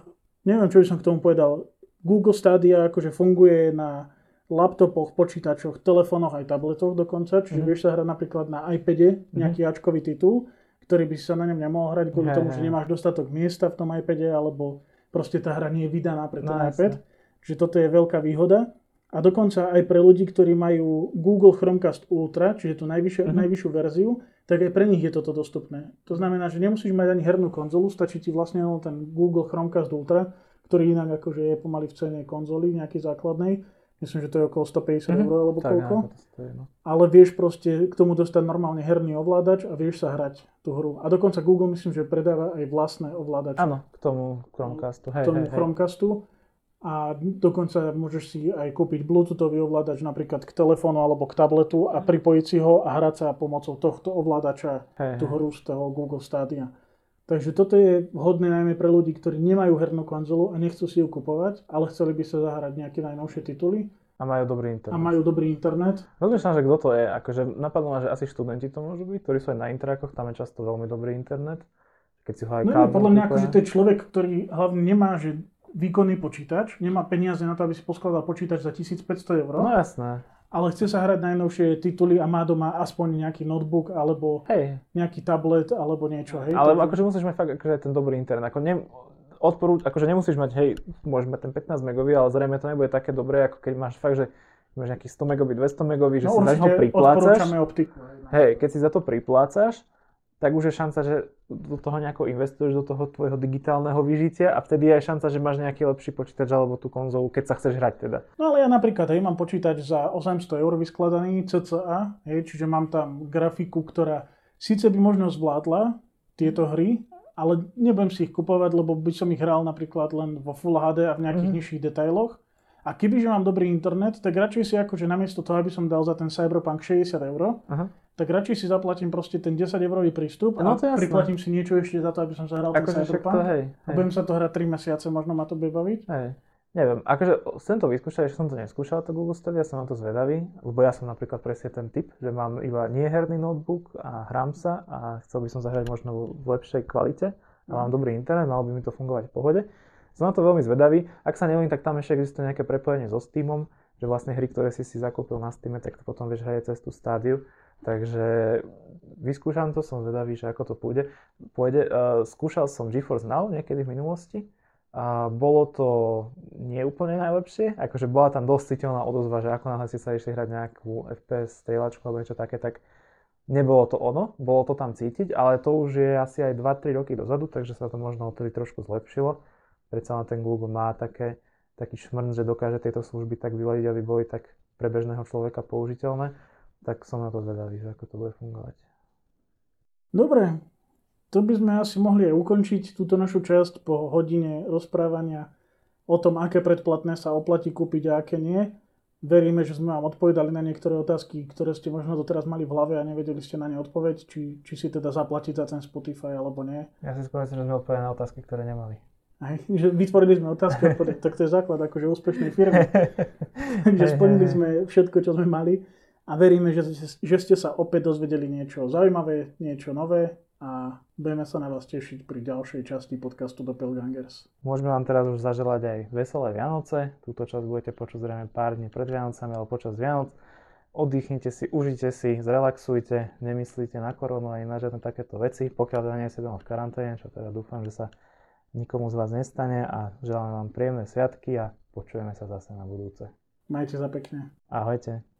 neviem, čo by som k tomu povedal. Google Stadia akože funguje na laptopoch, počítačoch, telefónoch aj tabletoch dokonca, čiže mm. vieš sa hrať napríklad na iPade mhm. nejaký mm. Ačkový titul, ktorý by sa na ňom nemohol hrať kvôli tomu, že nemáš dostatok miesta v tom iPade, alebo proste tá hra nie je vydaná pre ten no, iPad. Čiže toto je veľká výhoda. A dokonca aj pre ľudí, ktorí majú Google Chromecast Ultra, čiže tú najvyššiu, uh-huh. najvyššiu verziu, tak aj pre nich je toto dostupné. To znamená, že nemusíš mať ani hernú konzolu, stačí ti vlastne len ten Google Chromecast Ultra, ktorý inak akože je pomaly v cene konzoly nejakej základnej. Myslím, že to je okolo 150 uh-huh. eur alebo tak, koľko. Stojí, no. Ale vieš proste k tomu dostať normálne herný ovládač a vieš sa hrať tú hru. A dokonca Google myslím, že predáva aj vlastné ovládače. Áno, k tomu Chromecastu. Hej, k tomu hej, Chromecastu. A dokonca môžeš si aj kúpiť bluetoothový ovládač napríklad k telefónu alebo k tabletu a pripojiť si ho a hrať sa pomocou tohto ovládača hey, tú hru z toho Google Stadia. Takže toto je vhodné najmä pre ľudí, ktorí nemajú hernú konzolu a nechcú si ju kupovať, ale chceli by sa zahrať nejaké najnovšie tituly. A majú dobrý internet. A majú dobrý internet. Rozmýšľam, že kto to je. Akože napadlo ma, že asi študenti to môžu byť, ktorí sú aj na interakoch, tam je často veľmi dobrý internet. Keď si ho aj no, podľa mňa akože to je človek, ktorý hlavne nemá, že výkonný počítač, nemá peniaze na to, aby si poskladal počítač za 1500 eur. No jasné. ale chce sa hrať najnovšie tituly a má doma aspoň nejaký notebook alebo Hej, nejaký tablet alebo niečo. Hej, ale Takže- akože musíš mať fakt akože ten dobrý internet. Ako ne, odporúč, akože nemusíš mať, hej, môžeš mať ten 15 megový, ale zrejme to nebude také dobré, ako keď máš fakt, že máš nejaký 100 megový, 200 megový, že no, si za určite priplácaš. optiku. no. Hej, keď si za to priplácaš, tak už je šanca, že do toho nejako investuješ do toho tvojho digitálneho vyžitia a vtedy je aj šanca, že máš nejaký lepší počítač alebo tú konzolu, keď sa chceš hrať teda. No ale ja napríklad, hej, mám počítač za 800 eur vyskladaný CCA, hej, čiže mám tam grafiku, ktorá síce by možno zvládla tieto hry, ale nebudem si ich kupovať, lebo by som ich hral napríklad len vo Full HD a v nejakých Mhm. nižších detailoch. A kebyže mám dobrý internet, tak radšej si akože namiesto toho, aby som dal za ten Cyberpunk 60 eur, Aha. tak radšej si zaplatím proste ten 10 eurový prístup No a to priplatím si niečo ešte za to, aby som zahral ten Akože Cyberpunk. to hej. A hej. budem sa to hrať 3 mesiace, možno ma to bude baviť. Hej. Neviem, akože chcem to vyskúšať, ešte som to neskúšal, to Google Stadia, som na to zvedavý, lebo ja som napríklad presne ten typ, že mám iba nieherný notebook a hrám sa a chcel by som zahrať možno v lepšej kvalite a mám dobrý internet, malo by mi to fungovať v pohode. Som na to veľmi zvedavý, ak sa neviem, tak tam ešte existuje nejaké prepojenie so Steamom, že vlastne hry, ktoré si si zakúpil na Steame, tak to potom vieš hrať cez tú stádiu. Takže vyskúšam to, som zvedavý, že ako to pôjde. pôjde. Uh, skúšal som GeForce Now niekedy v minulosti a bolo to nie úplne najlepšie, akože bola tam dosť citeľná odozva, že ako náhle si sa išli hrať nejakú FPS strieľačku alebo niečo také, tak nebolo to ono, bolo to tam cítiť, ale to už je asi aj 2-3 roky dozadu, takže sa to možno odtedy trošku zlepšilo. Predsa len ten Google má také, taký šmrn, že dokáže tieto služby tak vyladiť, aby boli tak pre bežného človeka použiteľné, tak som na to zvedavý, že ako to bude fungovať. Dobre, to by sme asi mohli aj ukončiť túto našu časť po hodine rozprávania o tom, aké predplatné sa oplatí kúpiť a aké nie. Veríme, že sme vám odpovedali na niektoré otázky, ktoré ste možno doteraz mali v hlave a nevedeli ste na ne odpoveď, či, či si teda zaplatiť za ten Spotify alebo nie. Ja si skôr že sme odpovedali na otázky, ktoré nemali. Aj, že vytvorili sme otázky odpoveď, tak to je základ akože úspešnej firmy. že splnili sme všetko, čo sme mali a veríme, že, že ste sa opäť dozvedeli niečo zaujímavé, niečo nové a budeme sa na vás tešiť pri ďalšej časti podcastu Doppelgangers. Môžeme vám teraz už zaželať aj veselé Vianoce. Túto časť budete počuť zrejme pár dní pred Vianocami, ale počas Vianoc. Oddychnite si, užite si, zrelaxujte, nemyslíte na koronu ani na žiadne takéto veci, pokiaľ teda nie ste doma v karanténe, čo teda dúfam, že sa nikomu z vás nestane a želám vám príjemné sviatky a počujeme sa zase na budúce. Majte sa pekne. Ahojte.